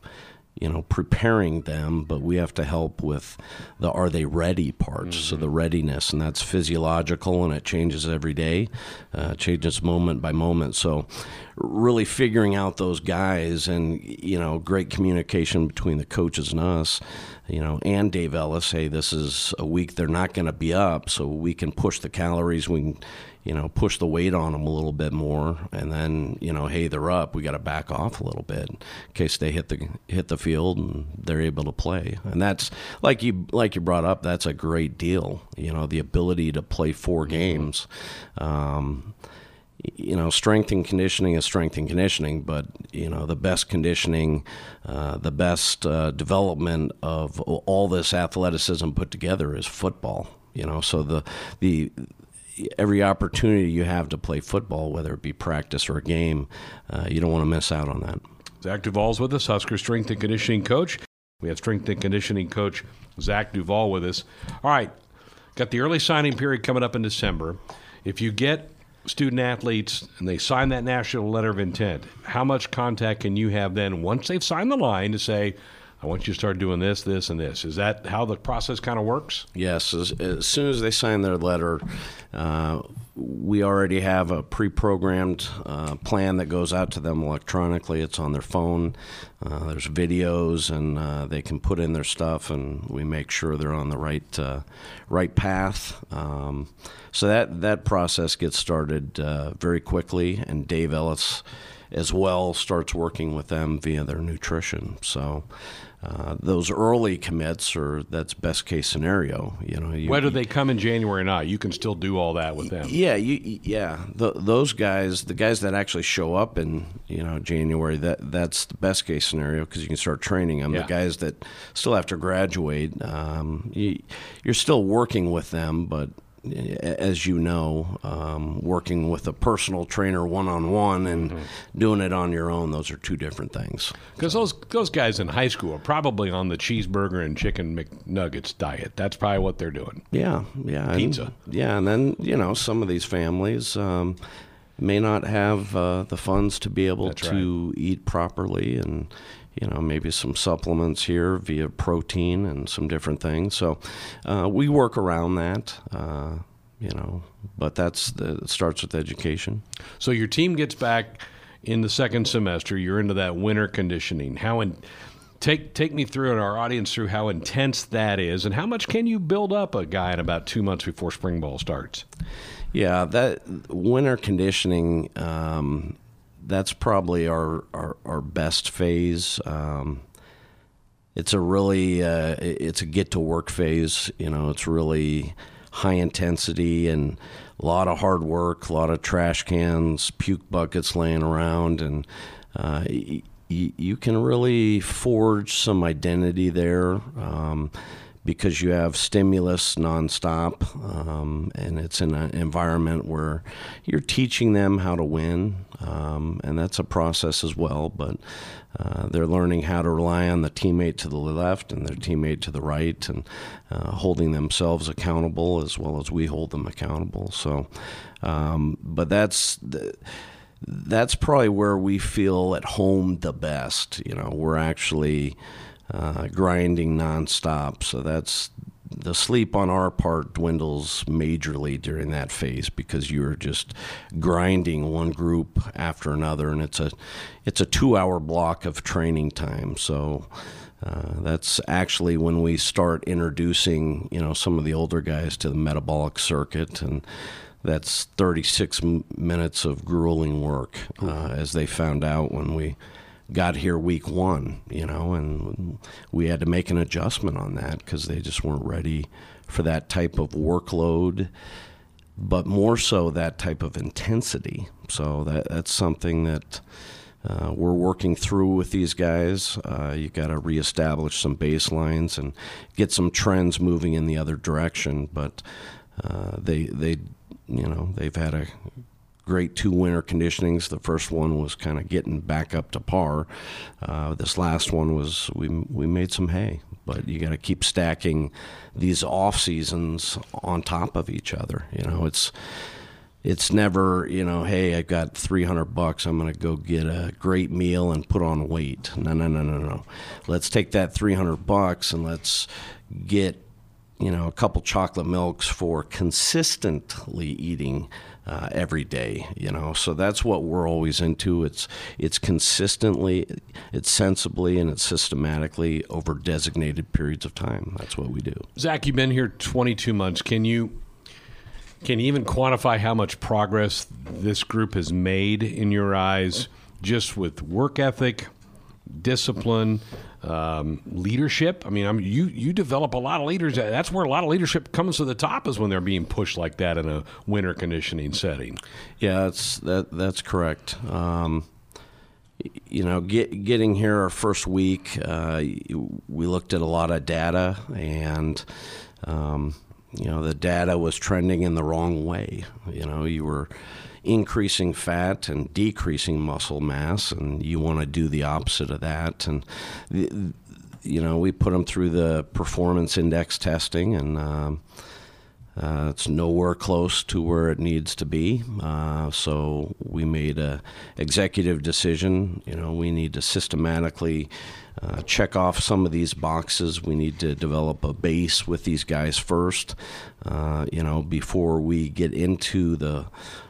you know preparing them but we have to help with the are they ready parts mm-hmm. so the readiness and that's physiological and it changes every day uh, changes moment by moment so really figuring out those guys and you know great communication between the coaches and us you know and dave ellis hey this is a week they're not going to be up so we can push the calories we can you know, push the weight on them a little bit more, and then you know, hey, they're up. We got to back off a little bit in case they hit the hit the field and they're able to play. And that's like you like you brought up. That's a great deal. You know, the ability to play four mm-hmm. games. Um, you know, strength and conditioning is strength and conditioning, but you know, the best conditioning, uh, the best uh, development of all this athleticism put together is football. You know, so the the every opportunity you have to play football, whether it be practice or a game, uh, you don't want to miss out on that. Zach Duval's with us, Husker strength and conditioning coach. We have strength and conditioning coach Zach Duval with us. All right, got the early signing period coming up in December. If you get student athletes and they sign that national letter of intent, how much contact can you have then once they've signed the line to say, I want you to start doing this, this, and this. Is that how the process kind of works? Yes, as, as soon as they sign their letter, uh, we already have a pre-programmed uh, plan that goes out to them electronically. It's on their phone. Uh, there's videos, and uh, they can put in their stuff, and we make sure they're on the right uh, right path. Um, so that that process gets started uh, very quickly, and Dave Ellis as well starts working with them via their nutrition. So uh, those early commits are that's best case scenario. You know, you, whether they come in January or not, you can still do all that with them. Yeah, you, yeah. The, those guys, the guys that actually show up in you know January, that that's the best case scenario because you can start training them. Yeah. The guys that still have to graduate, um, you, you're still working with them, but as you know, um, working with a personal trainer one on one and mm-hmm. doing it on your own, those are two different things. Because those those guys in high school are probably on the cheeseburger and chicken McNuggets diet. That's probably what they're doing. Yeah, yeah, pizza. And, yeah, and then you know some of these families. Um, may not have uh, the funds to be able That's to right. eat properly and you know, maybe some supplements here via protein and some different things. So uh, we work around that. Uh, you know, but that's the it starts with education. So your team gets back in the second semester. You're into that winter conditioning. How in take take me through and our audience through how intense that is, and how much can you build up a guy in about two months before spring ball starts? Yeah, that winter conditioning. Um, that's probably our, our, our best phase. Um, it's a really uh, it's a get to work phase. You know, it's really high intensity and a lot of hard work, a lot of trash cans, puke buckets laying around, and uh, y- you can really forge some identity there. Um, because you have stimulus nonstop, um, and it's in an environment where you're teaching them how to win, um, and that's a process as well. But uh, they're learning how to rely on the teammate to the left and their teammate to the right, and uh, holding themselves accountable as well as we hold them accountable. So, um, but that's. The, that's probably where we feel at home the best. You know, we're actually uh, grinding nonstop. So that's the sleep on our part dwindles majorly during that phase because you're just grinding one group after another, and it's a it's a two hour block of training time. So. Uh, that's actually when we start introducing, you know, some of the older guys to the metabolic circuit, and that's 36 m- minutes of grueling work, uh, as they found out when we got here week one, you know, and we had to make an adjustment on that because they just weren't ready for that type of workload, but more so that type of intensity. So that that's something that. Uh, we're working through with these guys. Uh, you got to reestablish some baselines and get some trends moving in the other direction. But uh, they they you know they've had a great two winter conditionings. The first one was kind of getting back up to par. Uh, this last one was we we made some hay, but you got to keep stacking these off seasons on top of each other. You know, it's it's never you know hey i've got 300 bucks i'm going to go get a great meal and put on weight no no no no no let's take that 300 bucks and let's get you know a couple chocolate milks for consistently eating uh, every day you know? So that's what we're always into. It's it's consistently it's sensibly and it's systematically over designated periods of time. That's what we do. Zach you've been here 22 months. Can you can you even quantify how much progress this group has made in your eyes just with work ethic discipline um, leadership. I mean I'm, you you develop a lot of leaders. That's where a lot of leadership comes to the top is when they're being pushed like that in a winter conditioning setting. Yeah that's that that's correct. Um, you know, get, getting here our first week, uh, we looked at a lot of data, and um, you know, the data was trending in the wrong way. You know, you were increasing fat and decreasing muscle mass, and you want to do the opposite of that. And the, you know, we put them through the performance index testing, and um, uh, it's nowhere close to where it needs to be. Uh, so we made a executive decision. You know, we need to systematically uh, check off some of these boxes. We need to develop a base with these guys first, uh, you know, before we get into the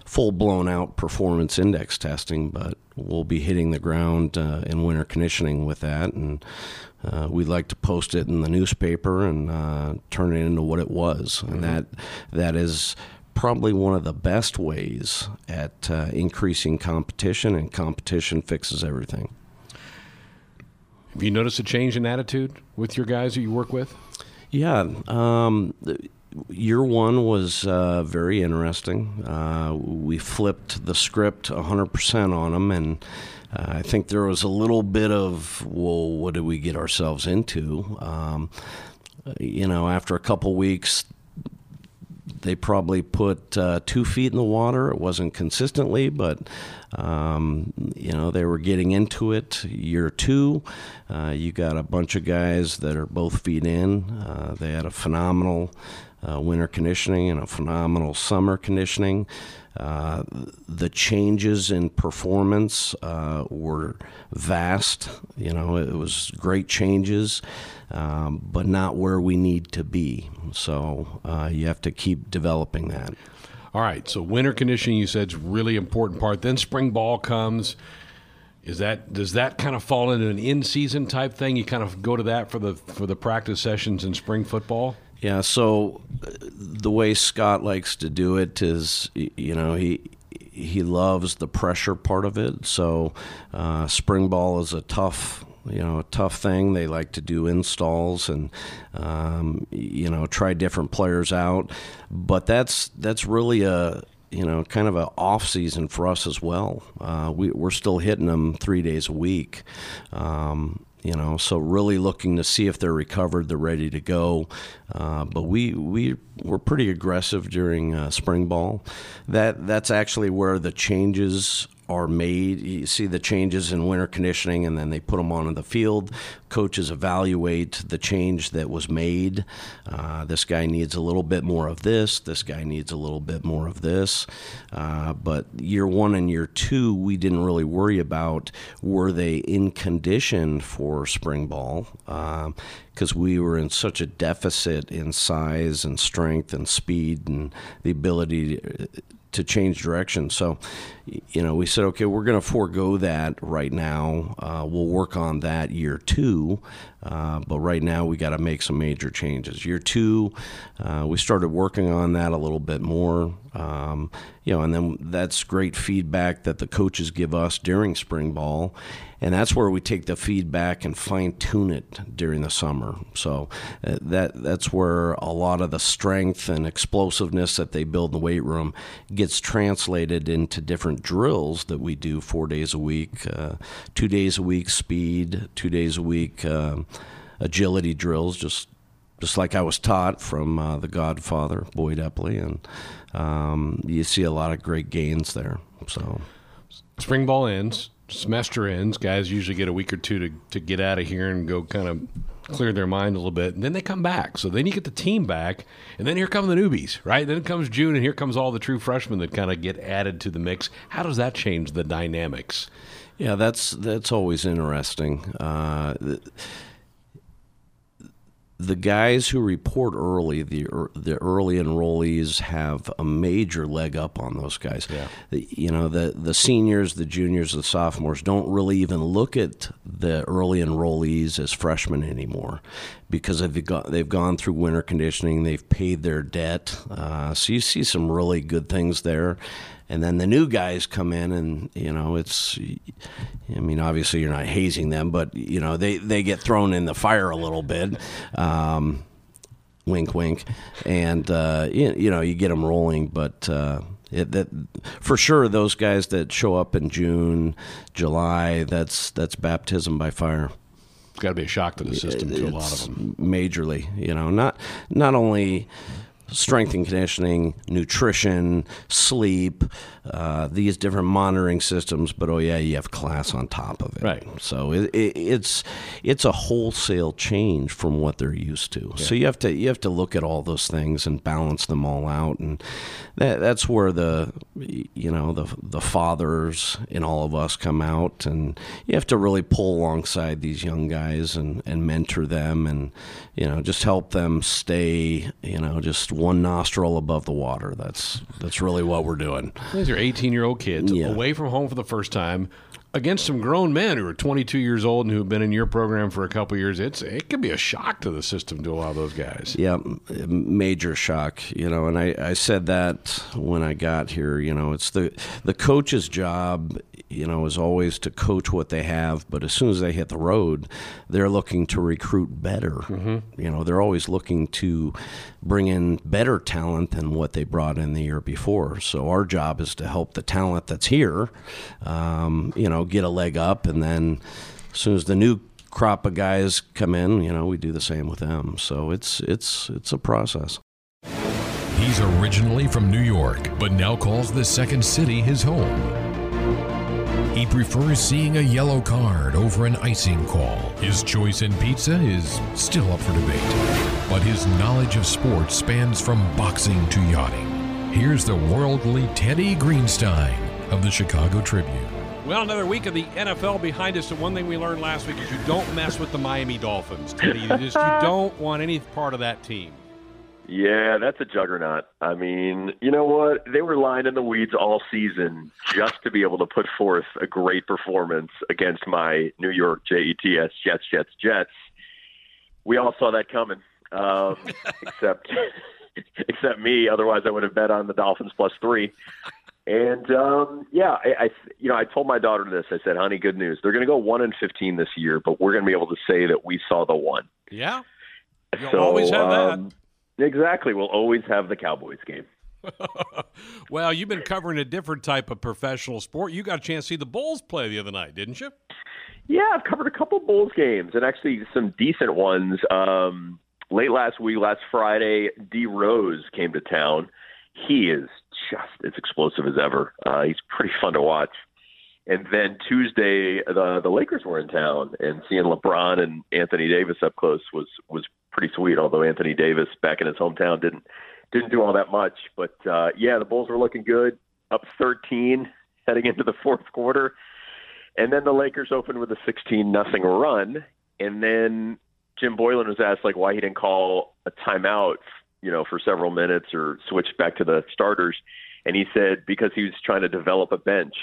full blown out performance index testing. But we'll be hitting the ground uh, in winter conditioning with that, and uh, we'd like to post it in the newspaper and uh, turn it into what it was, and that that is probably one of the best ways at uh, increasing competition, and competition fixes everything. Have you noticed a change in attitude with your guys that you work with? Yeah. Um, year one was uh, very interesting. Uh, we flipped the script 100% on them, and uh, I think there was a little bit of, well, what did we get ourselves into? Um, you know, after a couple weeks, they probably put uh, two feet in the water. It wasn't consistently, but um, you know they were getting into it. Year two, uh, you got a bunch of guys that are both feet in. Uh, they had a phenomenal uh, winter conditioning and a phenomenal summer conditioning. Uh, the changes in performance uh, were vast. You know, it was great changes, um, but not where we need to be. So uh, you have to keep developing that. All right. So winter conditioning, you said, is really important part. Then spring ball comes. Is that does that kind of fall into an in-season type thing? You kind of go to that for the for the practice sessions in spring football. Yeah, so uh, the way Scott likes to do it is, you know, he he loves the pressure part of it. So uh, spring ball is a tough, you know, a tough thing. They like to do installs and, um, you know, try different players out. But that's that's really a you know, kind of an off season for us as well. Uh, we, we're still hitting them three days a week. Um, you know, so really looking to see if they're recovered, they're ready to go. Uh, but we we were pretty aggressive during uh, spring ball. That that's actually where the changes are made. You see the changes in winter conditioning, and then they put them onto the field. Coaches evaluate the change that was made. Uh, this guy needs a little bit more of this. This guy needs a little bit more of this. Uh, but year one and year two, we didn't really worry about were they in condition for spring ball because we were in such a deficit in size and strength and speed and the ability to, to change direction. So, you know, we said, okay, we're going to forego that right now. Uh, we'll work on that year two, uh, but right now we got to make some major changes. Year two, uh, we started working on that a little bit more. Um, you know, and then that's great feedback that the coaches give us during spring ball, and that's where we take the feedback and fine tune it during the summer. So uh, that that's where a lot of the strength and explosiveness that they build in the weight room gets translated into different drills that we do four days a week, uh, two days a week speed, two days a week uh, agility drills, just just like I was taught from uh, the Godfather Boyd Epley, and um, you see a lot of great gains there. So, spring ball ends, semester ends. Guys usually get a week or two to to get out of here and go kind of clear their mind a little bit, and then they come back. So then you get the team back, and then here come the newbies, right? Then comes June, and here comes all the true freshmen that kind of get added to the mix. How does that change the dynamics? Yeah, that's that's always interesting. Uh, the guys who report early, the the early enrollees have a major leg up on those guys. Yeah. You know, the the seniors, the juniors, the sophomores don't really even look at the early enrollees as freshmen anymore because they've got they've gone through winter conditioning, they've paid their debt. Uh, so you see some really good things there and then the new guys come in and you know it's i mean obviously you're not hazing them but you know they they get thrown in the fire a little bit. Um, wink wink. And uh, you, you, know you get them rolling but uh, it, that for sure those guys that show up in june july that's that's baptism by fire. It's got to be a shock to the system to a lot of them. majorly you know not not only strength and conditioning, nutrition, sleep, uh, these different monitoring systems. But oh yeah, you have class on top of it. Right. So it, it, it's it's a wholesale change from what they're used to. So you have to you have to look at all those things and balance them all out, and that, that's where the you know the the fathers in all of us come out, and you have to really pull alongside these young guys and and mentor them, and you know just help them stay you know just one nostril above the water. That's that's really what we're doing. These are 18 year old kids Yeah. away from home for the first time against some grown men who are 22 years old and who've been in your program for a couple years. It's it could be a shock to the system to a lot of those guys. Yeah, major shock, you know, and I, I said that when I got here, you know, it's the the coach's job, you know, is always to coach what they have, but as soon as they hit the road, they're looking to recruit better. You know, they're always looking to bring in better talent than what they brought in the year before. So our job is to help the talent that's here, um, you know, get a leg up, and then as soon as the new crop of guys come in, you know, we do the same with them. So it's it's it's a process. He's originally from New York, but now calls the second city his home. He prefers seeing a yellow card over an icing call. His choice in pizza is still up for debate, but his knowledge of sports spans from boxing to yachting. Here's the worldly Teddy Greenstein of the Chicago Tribune. Well, another week of the NFL behind us. And one thing we learned last week is you don't mess with the Miami Dolphins. Teddy. You just you don't want any part of that team. Yeah, that's a juggernaut. I mean, you know what? They were lying in the weeds all season just to be able to put forth a great performance against my New York Jets, Jets, Jets, Jets. We all saw that coming, um, except except me. Otherwise, I would have bet on the Dolphins plus three. And um, yeah, I, I you know I told my daughter this. I said, "Honey, good news. They're going to go one and fifteen this year, but we're going to be able to say that we saw the one." Yeah, You'll always have that. Exactly. We'll always have the Cowboys game. well, you've been covering a different type of professional sport. You got a chance to see the Bulls play the other night, didn't you? Yeah, I've covered a couple Bulls games and actually some decent ones. Um, late last week, last Friday, D Rose came to town. He is just as explosive as ever. Uh, he's pretty fun to watch. And then Tuesday, the the Lakers were in town, and seeing LeBron and Anthony Davis up close was was pretty sweet. Although Anthony Davis back in his hometown didn't didn't do all that much, but uh, yeah, the Bulls were looking good, up 13 heading into the fourth quarter, and then the Lakers opened with a 16 nothing run, and then Jim Boylen was asked like why he didn't call a timeout, you know, for several minutes or switch back to the starters, and he said because he was trying to develop a bench.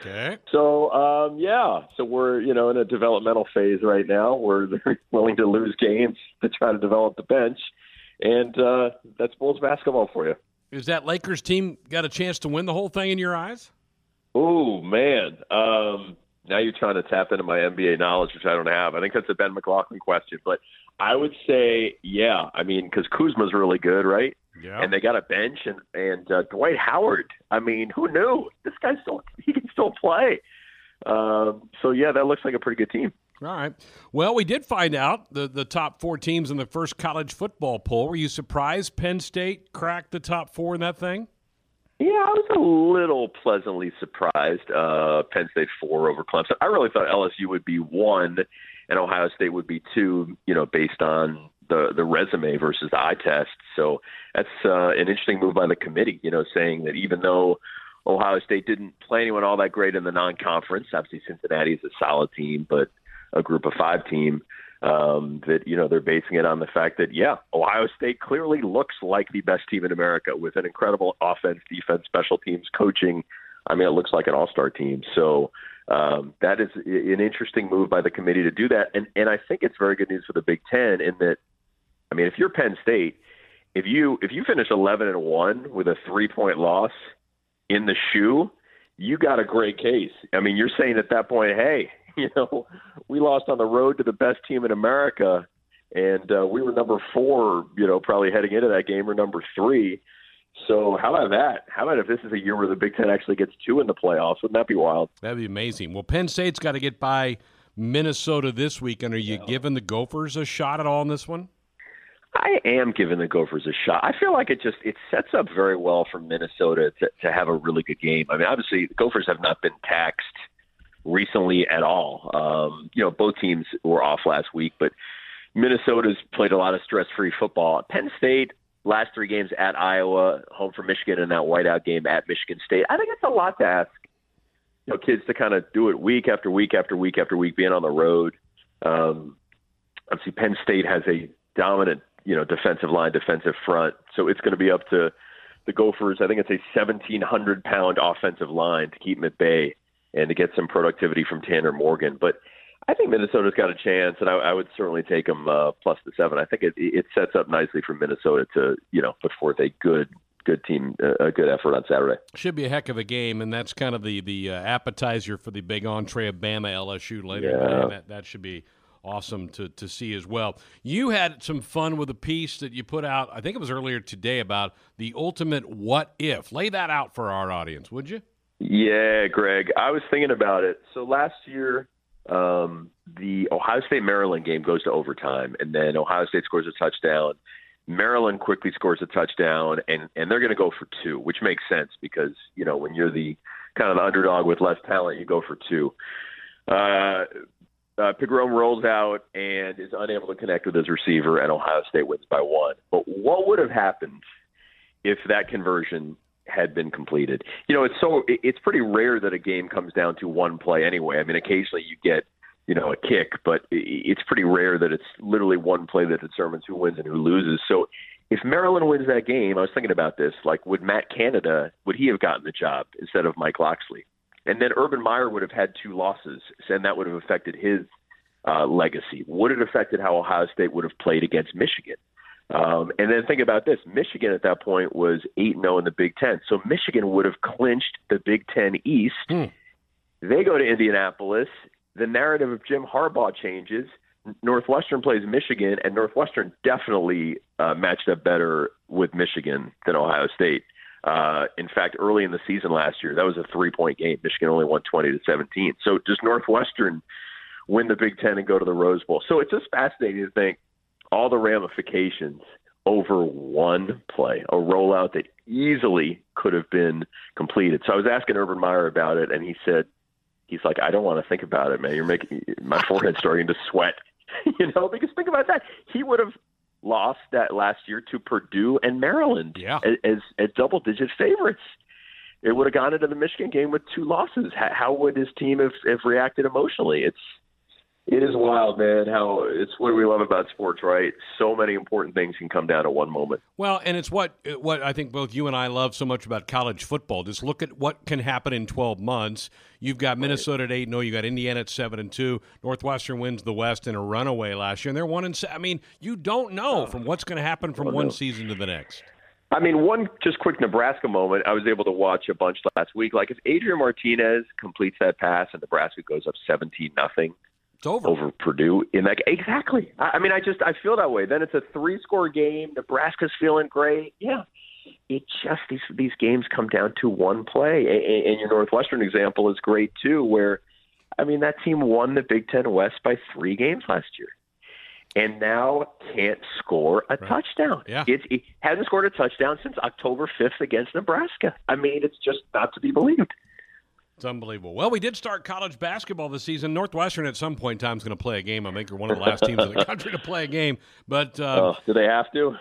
Okay. So um, yeah, so we're you know in a developmental phase right now where they're willing to lose games to try to develop the bench, and uh, that's Bulls basketball for you. Is that Lakers team got a chance to win the whole thing in your eyes? Oh man, um, now you're trying to tap into my NBA knowledge, which I don't have. I think that's a Ben McLaughlin question, but I would say yeah. I mean, because Kuzma's really good, right? Yeah. And they got a bench, and and uh, Dwight Howard. I mean, who knew this guy still he can still play? Um, so yeah, that looks like a pretty good team. All right. Well, we did find out the, the top four teams in the first college football poll. Were you surprised Penn State cracked the top four in that thing? Yeah, I was a little pleasantly surprised. Uh, Penn State four over Clemson. I really thought LSU would be one, and Ohio State would be two. You know, based on the the resume versus the eye test. So that's uh, an interesting move by the committee. You know, saying that even though Ohio State didn't play anyone all that great in the non-conference, obviously Cincinnati is a solid team, but a group of five team. Um, that you know they're basing it on the fact that yeah, Ohio State clearly looks like the best team in America with an incredible offense, defense, special teams, coaching. I mean, it looks like an all-star team. So um, that is an interesting move by the committee to do that, and and I think it's very good news for the Big Ten in that, I mean, if you're Penn State, if you if you finish 11 and one with a three-point loss in the shoe, you got a great case. I mean, you're saying at that point, hey, you know, we lost on the road to the best team in America, and uh, we were number four, you know, probably heading into that game, or number three. So how about that? How about if this is a year where the Big Ten actually gets two in the playoffs? Wouldn't that be wild? That'd be amazing. Well, Penn State's got to get by Minnesota this weekend. Are you giving the Gophers a shot at all in this one? I am giving the Gophers a shot. I feel like it just it sets up very well for Minnesota to, to have a really good game. I mean, obviously, the Gophers have not been taxed recently at all. Um, you know, both teams were off last week, but Minnesota's played a lot of stress-free football. Penn State last three games at Iowa, home for Michigan, and that whiteout game at Michigan State. I think it's a lot to ask you know kids to kind of do it week after week after week after week, being on the road. Um, obviously, Penn State has a dominant you know defensive line, defensive front, so it's going to be up to the Gophers. I think it's a 1,700 pound offensive line to keep them at bay and to get some productivity from Tanner Morgan, but I think Minnesota's got a chance, and I, I would certainly take them uh, plus the seven. I think it, it sets up nicely for Minnesota to you know put forth a good good team, a good effort on Saturday. Should be a heck of a game, and that's kind of the the uh, appetizer for the big entree of Bama LSU later. Yeah. That, that should be awesome to, to see as well. You had some fun with a piece that you put out, I think it was earlier today, about the ultimate what if. Lay that out for our audience, would you? Yeah, Greg. I was thinking about it. So last year, um, the Ohio State Maryland game goes to overtime, and then Ohio State scores a touchdown. Maryland quickly scores a touchdown, and and they're going to go for two, which makes sense because you know when you're the kind of the underdog with less talent, you go for two. Uh, uh, Pigrome rolls out and is unable to connect with his receiver, and Ohio State wins by one. But what would have happened if that conversion had been completed? You know, it's so it's pretty rare that a game comes down to one play anyway. I mean, occasionally you get you know a kick, but it's pretty rare that it's literally one play that determines who wins and who loses. So. If Maryland wins that game, I was thinking about this. Like, would Matt Canada would he have gotten the job instead of Mike Locksley? And then Urban Meyer would have had two losses, and that would have affected his uh, legacy. Would it affected how Ohio State would have played against Michigan? Um, and then think about this: Michigan at that point was eight zero in the Big Ten, so Michigan would have clinched the Big Ten East. Hmm. They go to Indianapolis. The narrative of Jim Harbaugh changes. Northwestern plays Michigan, and Northwestern definitely uh, matched up better with Michigan than Ohio State. Uh, in fact, early in the season last year, that was a three-point game. Michigan only won 20 to 17. So does Northwestern win the Big Ten and go to the Rose Bowl? So it's just fascinating to think all the ramifications over one play, a rollout that easily could have been completed. So I was asking Urban Meyer about it, and he said, he's like, I don't want to think about it, man. You're making my forehead starting to sweat. you know, because think about that. He would have lost that last year to Purdue and Maryland Yeah. as, as, double digit favorites. It would have gone into the Michigan game with two losses. How, how would his team have, have reacted emotionally? It's it is wild, man. How it's what we love about sports, right? So many important things can come down to one moment. Well, and it's what what I think both you and I love so much about college football. Just look at what can happen in 12 months. You've got Minnesota at eight, no, you got Indiana at seven and two. Northwestern wins the West in a runaway last year, and they're one and. se- I mean, you don't know uh, from what's going to happen from one season to the next. I mean, one just quick Nebraska moment. I was able to watch a bunch last week. Like if Adrian Martinez completes that pass and Nebraska goes up seventeen nothing It's over. over Purdue in that exactly. I, I mean, I just I feel that way. Then it's a three score game. Nebraska's feeling great. Yeah, it just these these games come down to one play. And, and your Northwestern example is great too, where I mean that team won the Big Ten West by three games last year. And now can't score a touchdown. Yeah. It's, it hasn't scored a touchdown since October 5th against Nebraska. I mean, it's just not to be believed. It's unbelievable. Well, we did start college basketball this season. Northwestern at some point in time is going to play a game. I think they're one of the last teams in the country to play a game. But uh, Oh, do they have to?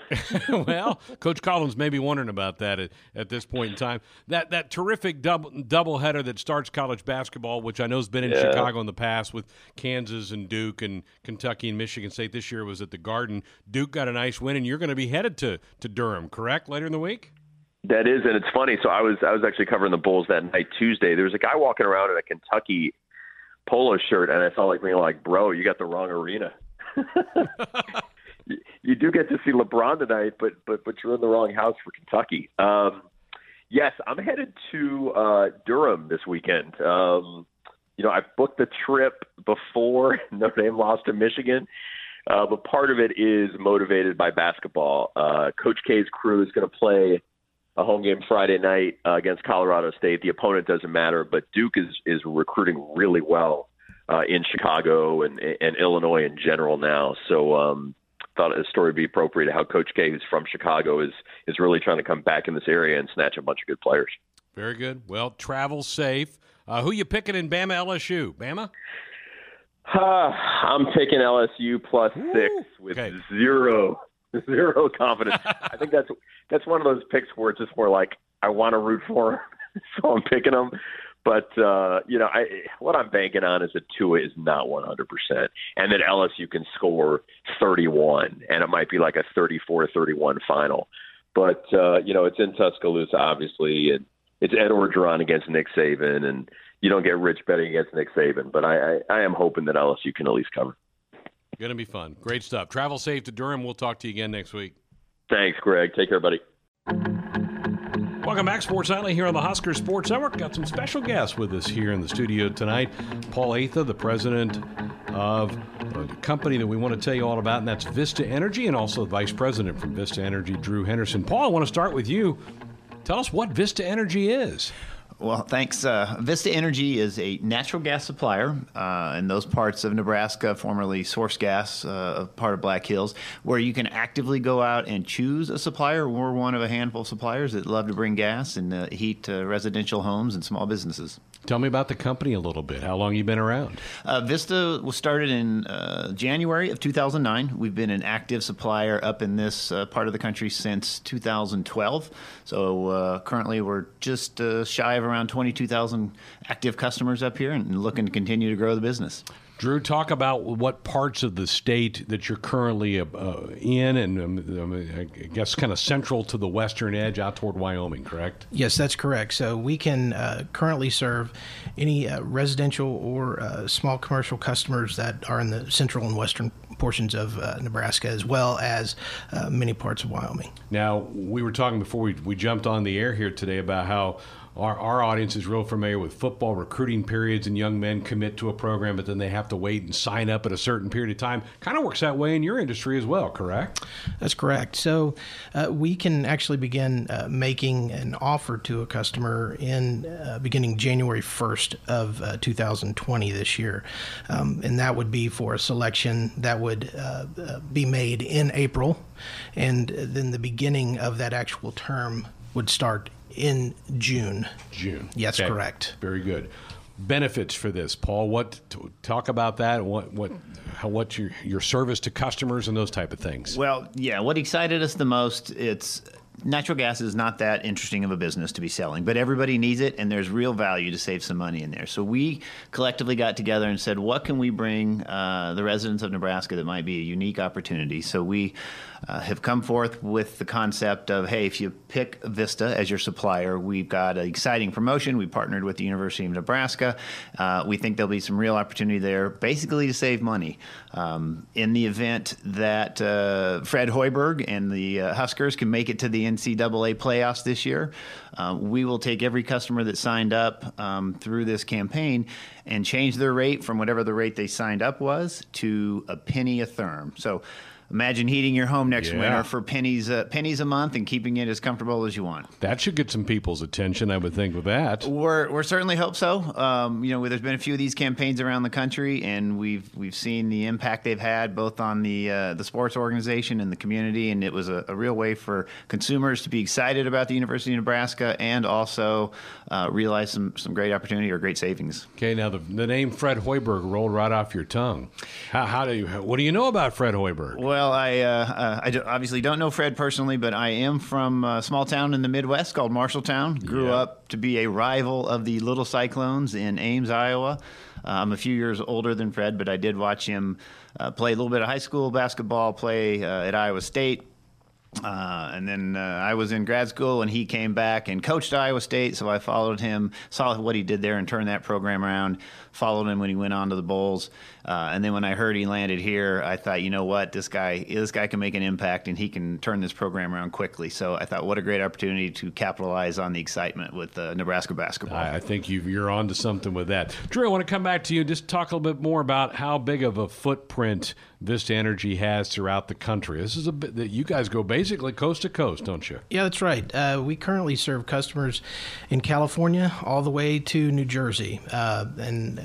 well, Coach Collins may be wondering about that at, at this point in time. That that terrific double doubleheader that starts college basketball, which I know has been in Yeah. Chicago in the past with Kansas and Duke and Kentucky and Michigan State. This year was at the Garden. Duke got a nice win, and you're going to be headed to to Durham, correct? Later in the week. That is, and it's funny. So I was I was actually covering the Bulls that night Tuesday. There was a guy walking around in a Kentucky polo shirt, and I felt like being like, "Bro, you got the wrong arena." you, you do get to see LeBron tonight, but but but you're in the wrong house for Kentucky. Um, yes, I'm headed to uh, Durham this weekend. Um, you know, I booked the trip before Notre Dame lost to Michigan. Uh, but part of it is motivated by basketball. Uh, Coach K's crew is going to play a home game Friday night uh, against Colorado State. The opponent doesn't matter, but Duke is is recruiting really well uh, in Chicago and and Illinois in general now. So um, thought a story would be appropriate. How Coach K, who's from Chicago, is is really trying to come back in this area and snatch a bunch of good players. Very good. Well, travel safe. Uh, who you picking in Bama LSU? Bama. Uh, I'm picking LSU plus six with Okay. zero zero confidence. I think that's that's one of those picks where it's just more like I want to root for 'em, so I'm picking them. But uh, you know, I what I'm banking on is that Tua is not 100, percent and that LSU can score 31, and it might be like a 34-31 final. But uh, you know, it's in Tuscaloosa, obviously, and it's Ed Orgeron against Nick Saban, and you don't get rich betting against Nick Saban. But I, I, I am hoping that LSU can at least cover. Going to be fun. Great stuff. Travel safe to Durham. We'll talk to you again next week. Thanks, Greg. Take care, buddy. Welcome back, Sports Nightly, here on the Husker Sports Network. Got some special guests with us here in the studio tonight. Paul Atha, the president of a company that we want to tell you all about, and that's Vista Energy, and also the vice president from Vista Energy, Drew Henderson. Paul, I want to start with you. Tell us what Vista Energy is. Well, thanks. Uh, Vista Energy is a natural gas supplier uh, in those parts of Nebraska, formerly Source Gas, uh, part of Black Hills, where you can actively go out and choose a supplier. We're one of a handful of suppliers that love to bring gas and uh, heat residential homes and small businesses. Tell me about the company a little bit. How long you been around? Uh, Vista was started in uh, January of 2009. We've been an active supplier up in this uh, part of the country since 2012. So uh, currently, we're just uh, shy of around 22,000 active customers up here, and looking to continue to grow the business. Drew, talk about what parts of the state that you're currently uh, uh, in, and um, um, I guess kind of central to the western edge out toward Wyoming, correct? Yes, that's correct. So we can uh, currently serve any uh, residential or uh, small commercial customers that are in the central and western portions of uh, Nebraska, as well as uh, many parts of Wyoming. Now, we were talking before we, we jumped on the air here today about how our, our audience is real familiar with football recruiting periods and young men commit to a program, but then they have to wait and sign up at a certain period of time. Kind of works that way in your industry as well, correct? That's correct. So uh, we can actually begin uh, making an offer to a customer in uh, beginning January 1st of uh, 2020 this year. Um, and that would be for a selection that would uh, uh, be made in April. And then the beginning of that actual term would start in June. June. Yes, Okay. correct. Very good. Benefits for this, Paul. What t- talk about that? What what how, what's your your service to customers and those type of things? Well, yeah, what excited us the most, it's natural gas is not that interesting of a business to be selling, but everybody needs it and there's real value to save some money in there. So we collectively got together and said, what can we bring uh, the residents of Nebraska that might be a unique opportunity? So we uh, have come forth with the concept of, hey, if you pick Vista as your supplier, we've got an exciting promotion. We partnered with the University of Nebraska. Uh, we think there'll be some real opportunity there, basically to save money. Um, in the event that uh, Fred Hoiberg and the uh, Huskers can make it to the NCAA playoffs this year, uh, we will take every customer that signed up um, through this campaign and change their rate from whatever the rate they signed up was to a penny a therm. So imagine heating your home next Yeah. winter for pennies uh, pennies a month and keeping it as comfortable as you want. That should get some people's attention, I would think, with that. We're, we're certainly hope so. Um, you know, there's been a few of these campaigns around the country, and we've we've seen the impact they've had both on the uh, the sports organization and the community, and it was a, a real way for consumers to be excited about the University of Nebraska and also uh, realize some some great opportunity or great savings. Okay, now the, the name Fred Hoiberg rolled right off your tongue. How, how do you? What do you know about Fred Hoiberg? Well, I uh, uh, I obviously don't know Fred personally, but I am from a small town in the Midwest called Marshalltown. Grew Yeah. up to be a rival of the Little Cyclones in Ames, Iowa. Uh, I'm a few years older than Fred, but I did watch him uh, play a little bit of high school basketball, play uh, at Iowa State. Uh, and then uh, I was in grad school, and he came back and coached Iowa State. So I followed him, saw what he did there, and turned that program around. Followed him when he went on to the Bulls, uh, and then when I heard he landed here, I thought, you know what, this guy, this guy can make an impact, and he can turn this program around quickly. So I thought, what a great opportunity to capitalize on the excitement with uh, Nebraska basketball. I, I think you've, you're on to something with that. Drew, I want to come back to you and just talk a little bit more about how big of a footprint Vista Energy has throughout the country. This is a bit that you guys go basically coast to coast, don't you? Yeah, that's right. Uh, we currently serve customers in California all the way to New Jersey. Uh, and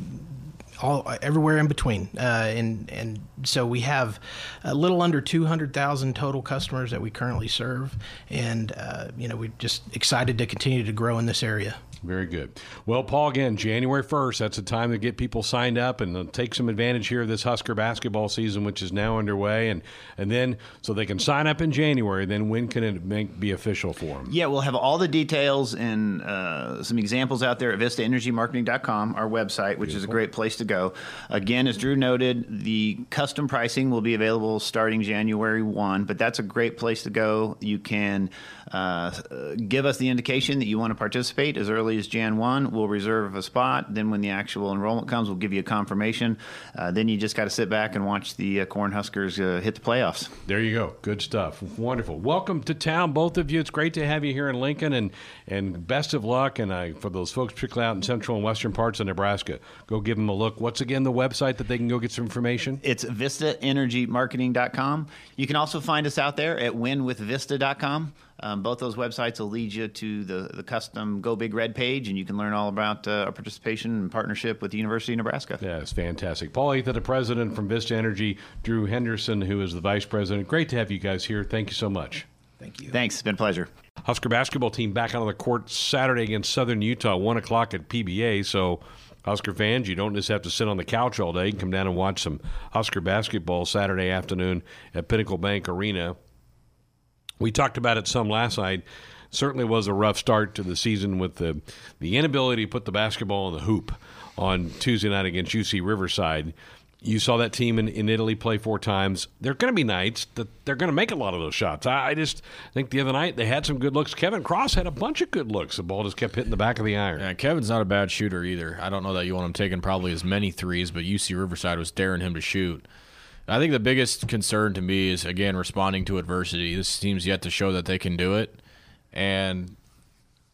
all everywhere in between. Uh, and and so we have a little under 200,000 total customers that we currently serve, and uh, you know we're just excited to continue to grow in this area. Very good. Well, Paul, again, January 1st, that's the time to get people signed up and uh, take some advantage here of this Husker basketball season, which is now underway. And, and then, so they can sign up in January, then when can it make, be official for them? Yeah, we'll have all the details and uh, some examples out there at VistaEnergyMarketing.com, our website, which Beautiful. is a great place to go. Again, as Drew noted, the custom pricing will be available starting January 1, but that's a great place to go. You can uh, give us the indication that you want to participate as early as Jan 1. We'll reserve a spot. Then, when the actual enrollment comes, we'll give you a confirmation. Uh, then you just got to sit back and watch the uh, Cornhuskers uh, hit the playoffs. There you go. Good stuff. Wonderful. Welcome to town, both of you. It's great to have you here in Lincoln, and, and best of luck. And I, for those folks, particularly out in central and western parts of Nebraska, go give them a look. What's again the website that they can go get some information? It's VistaEnergyMarketing.com. You can also find us out there at winwithvista.com. Um, both those websites will lead you to the, the custom Go Big Red page, and you can learn all about uh, our participation and partnership with the University of Nebraska. Yeah, it's fantastic. Paul Etha, the president from Vista Energy, Drew Henderson, who is the vice president. Great to have you guys here. Thank you so much. Thank you. Thanks. It's been a pleasure. Husker basketball team back on the court Saturday against Southern Utah, 1 o'clock at PBA. So, Husker fans, you don't just have to sit on the couch all day. You can come down and watch some Husker basketball Saturday afternoon at Pinnacle Bank Arena. We talked about it some last night. Certainly was a rough start to the season with the the inability to put the basketball in the hoop on Tuesday night against UC Riverside. You saw that team in, in Italy play four times. There are going to be nights that they're going to make a lot of those shots. I, I, just think the other night they had some good looks. Kevin Cross had a bunch of good looks. The ball just kept hitting the back of the iron. Yeah, Kevin's not a bad shooter either. I don't know that you want him taking probably as many threes, but UC Riverside was daring him to shoot. I think the biggest concern to me is again responding to adversity. This team's yet to show that they can do it, and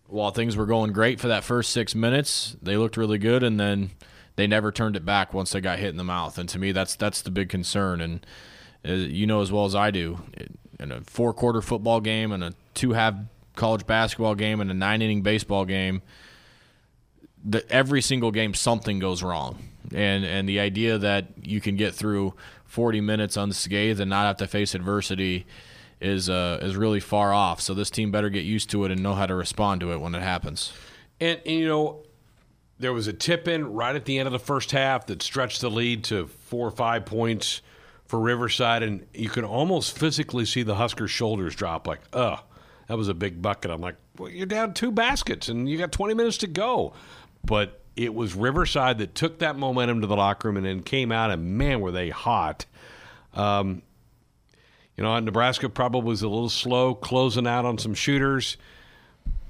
while things were going great for that first six minutes, they looked really good, and then they never turned it back once they got hit in the mouth. And to me, that's that's the big concern. And uh, you know as well as I do, in a four quarter football game and a two half college basketball game and a nine inning baseball game, the, every single game something goes wrong. And and the idea that you can get through 40 minutes unscathed and not have to face adversity is uh, is really far off. So this team better get used to it and know how to respond to it when it happens. And, and you know, there was a tip in right at the end of the first half that stretched the lead to four or five points for Riverside, and you could almost physically see the Huskers' shoulders drop. Like, ugh, that was a big bucket. I'm like, well, you're down two baskets and you got 20 minutes to go, but it was Riverside that took that momentum to the locker room and then came out, and man, were they hot. Um, you know, Nebraska probably was a little slow closing out on some shooters,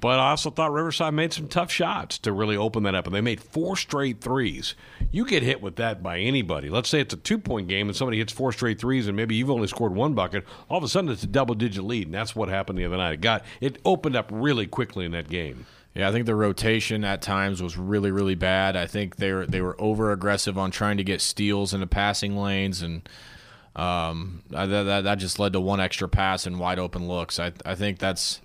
but I also thought Riverside made some tough shots to really open that up, and they made four straight threes. You get hit with that by anybody. Let's say it's a two point game and somebody hits four straight threes, and maybe you've only scored one bucket. All of a sudden, it's a double digit lead, and that's what happened the other night. It got it opened up really quickly in that game. Yeah, I think the rotation at times was really, really bad. I think they were they were over aggressive on trying to get steals in the passing lanes, and um, that, that that just led to one extra pass and wide open looks. I I think that's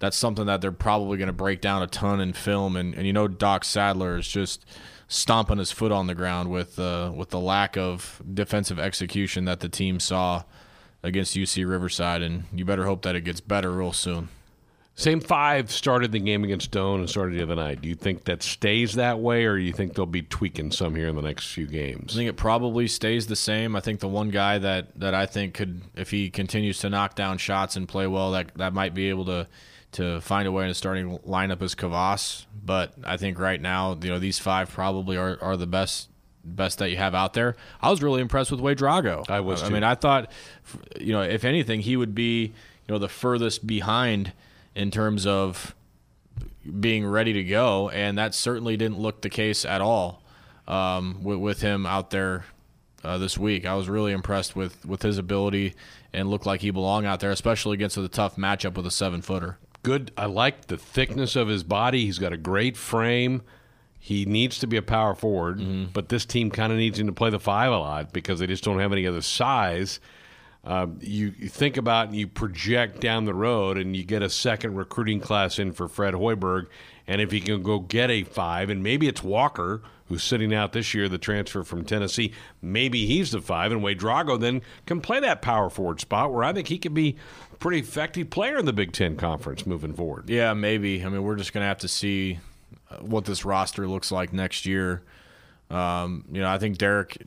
that's something that they're probably going to break down a ton in film, and, and you know Doc Sadler is just stomping his foot on the ground with uh, with the lack of defensive execution that the team saw against UC Riverside, and you better hope that it gets better real soon. Same five started the game against Doane and started the other night. Do you think that stays that way, or do you think they'll be tweaking some here in the next few games? I think it probably stays the same. I think the one guy that, that I think could, if he continues to knock down shots and play well, that that might be able to to find a way in the starting lineup is Kavas. But I think right now, you know, these five probably are, are the best best that you have out there. I was really impressed with Ouedraogo. I was. I mean, I thought, you know, if anything, he would be, you know, the furthest behind in terms of being ready to go, and that certainly didn't look the case at all um, with, with, him out there uh, this week. I was really impressed with, with his ability and looked like he belonged out there, especially against a tough matchup with a seven footer. Good. I like the thickness of his body. He's got a great frame. He needs to be a power forward, mm-hmm. but this team kind of needs him to play the five a lot because they just don't have any other size. Uh, you, you think about and you project down the road, and you get a second recruiting class in for Fred Hoiberg, and if he can go get a five, and maybe it's Walker who's sitting out this year, the transfer from Tennessee, maybe he's the five, and Ouedraogo then can play that power forward spot where I think he could be a pretty effective player in the Big Ten Conference moving forward. Yeah, maybe. I mean, we're just going to have to see uh, what this roster looks like next year. Um, you know, I think Derek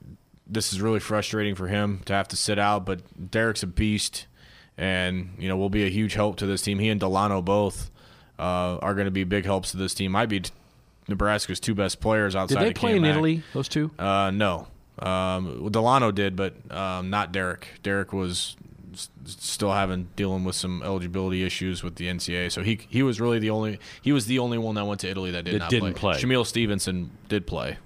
this is really frustrating for him to have to sit out, but Derek's a beast, and you know will be a huge help to this team. He and Dalano both uh, are going to be big helps to this team. Might be t- Nebraska's two best players outside. Did they of play in Italy? Those two? Uh, no, um, Dalano did, but um, not Derek. Derek was still having dealing with some eligibility issues with the NCAA. So he he was really the only he was the only one that went to Italy that did That not didn't play. Shamiel Stevenson did play.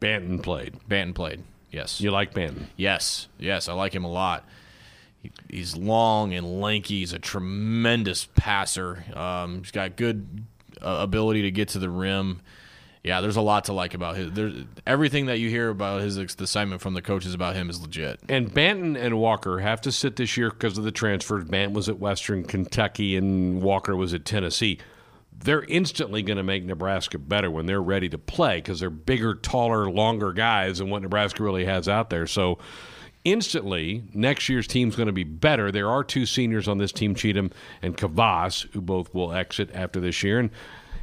Banton played. Banton played. Yes. You like Banton? Yes, yes, I like him a lot. He, he's long and lanky. He's a tremendous passer. Um, he's got good uh, ability to get to the rim. Yeah, there's a lot to like about his. There's everything that you hear about his assignment from the coaches about him is legit. And Banton and Walker have to sit this year because of the transfers. Banton was at Western Kentucky and Walker was at Tennessee. They're instantly going to make Nebraska better when they're ready to play because they're bigger, taller, longer guys than what Nebraska really has out there. So instantly, next year's team's going to be better. There are two seniors on this team, Cheatham and Kavas, who both will exit after this year. And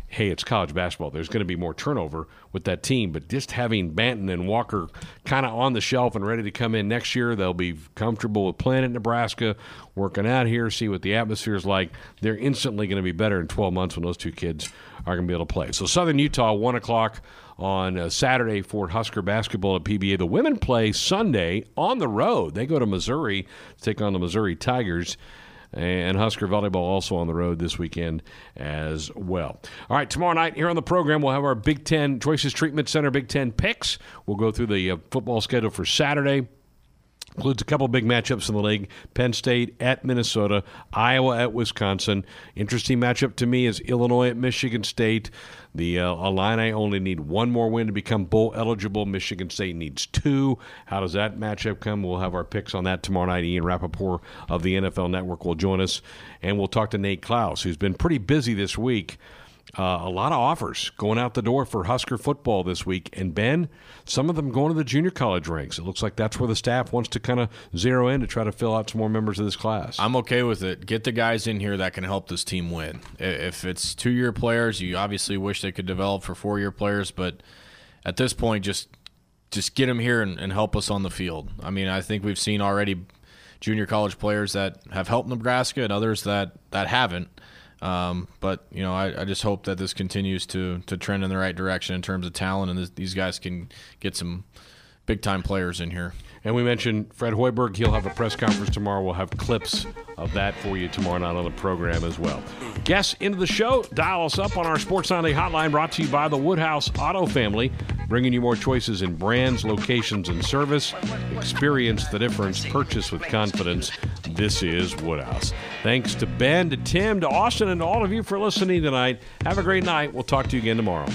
hey, it's college basketball. There's going to be more turnover with that team, but just having Banton and Walker kind of on the shelf and ready to come in next year, they'll be comfortable with playing at Nebraska, working out here, see what the atmosphere is like. They're instantly going to be better in 12 months when those two kids are going to be able to play. So Southern Utah, one o'clock on uh, Saturday for Husker basketball at PBA. The women play Sunday on the road. They go to Missouri to take on the Missouri Tigers and Husker volleyball also on the road this weekend as well. All right, tomorrow night here on the program we'll have our Big Ten Choices Treatment Center Big Ten picks. We'll go through the uh, football schedule for Saturday. Includes a couple big matchups in the league: Penn State at Minnesota, Iowa at Wisconsin. Interesting matchup to me is Illinois at Michigan State. The uh, Illini only need one more win to become bowl eligible. Michigan State needs two. How does that matchup come? We'll have our picks on that tomorrow night. Ian Rapoport of the NFL Network will join us, and we'll talk to Nate Clouse, who's been pretty busy this week. Uh, a lot of offers going out the door for Husker football this week. And Ben, some of them going to the junior college ranks. It looks like that's where the staff wants to kind of zero in to try to fill out some more members of this class. I'm okay with it. Get the guys in here that can help this team win. If it's two year players, you obviously wish they could develop for four year players, but at this point, just just get them here and, and help us on the field. I mean, I think we've seen already junior college players that have helped Nebraska and others that that haven't. Um, but you know, I, I just hope that this continues to to trend in the right direction in terms of talent, and this, these guys can get some big time players in here. And we mentioned Fred Hoiberg. He'll have a press conference tomorrow. We'll have clips of that for you tomorrow night on the program as well. Guests into the show, dial us up on our Sports Sunday hotline brought to you by the Woodhouse Auto Family, bringing you more choices in brands, locations, and service. Experience the difference. Purchase with confidence. This is Woodhouse. Thanks to Ben, to Tim, to Austin, and to all of you for listening tonight. Have a great night. We'll talk to you again tomorrow.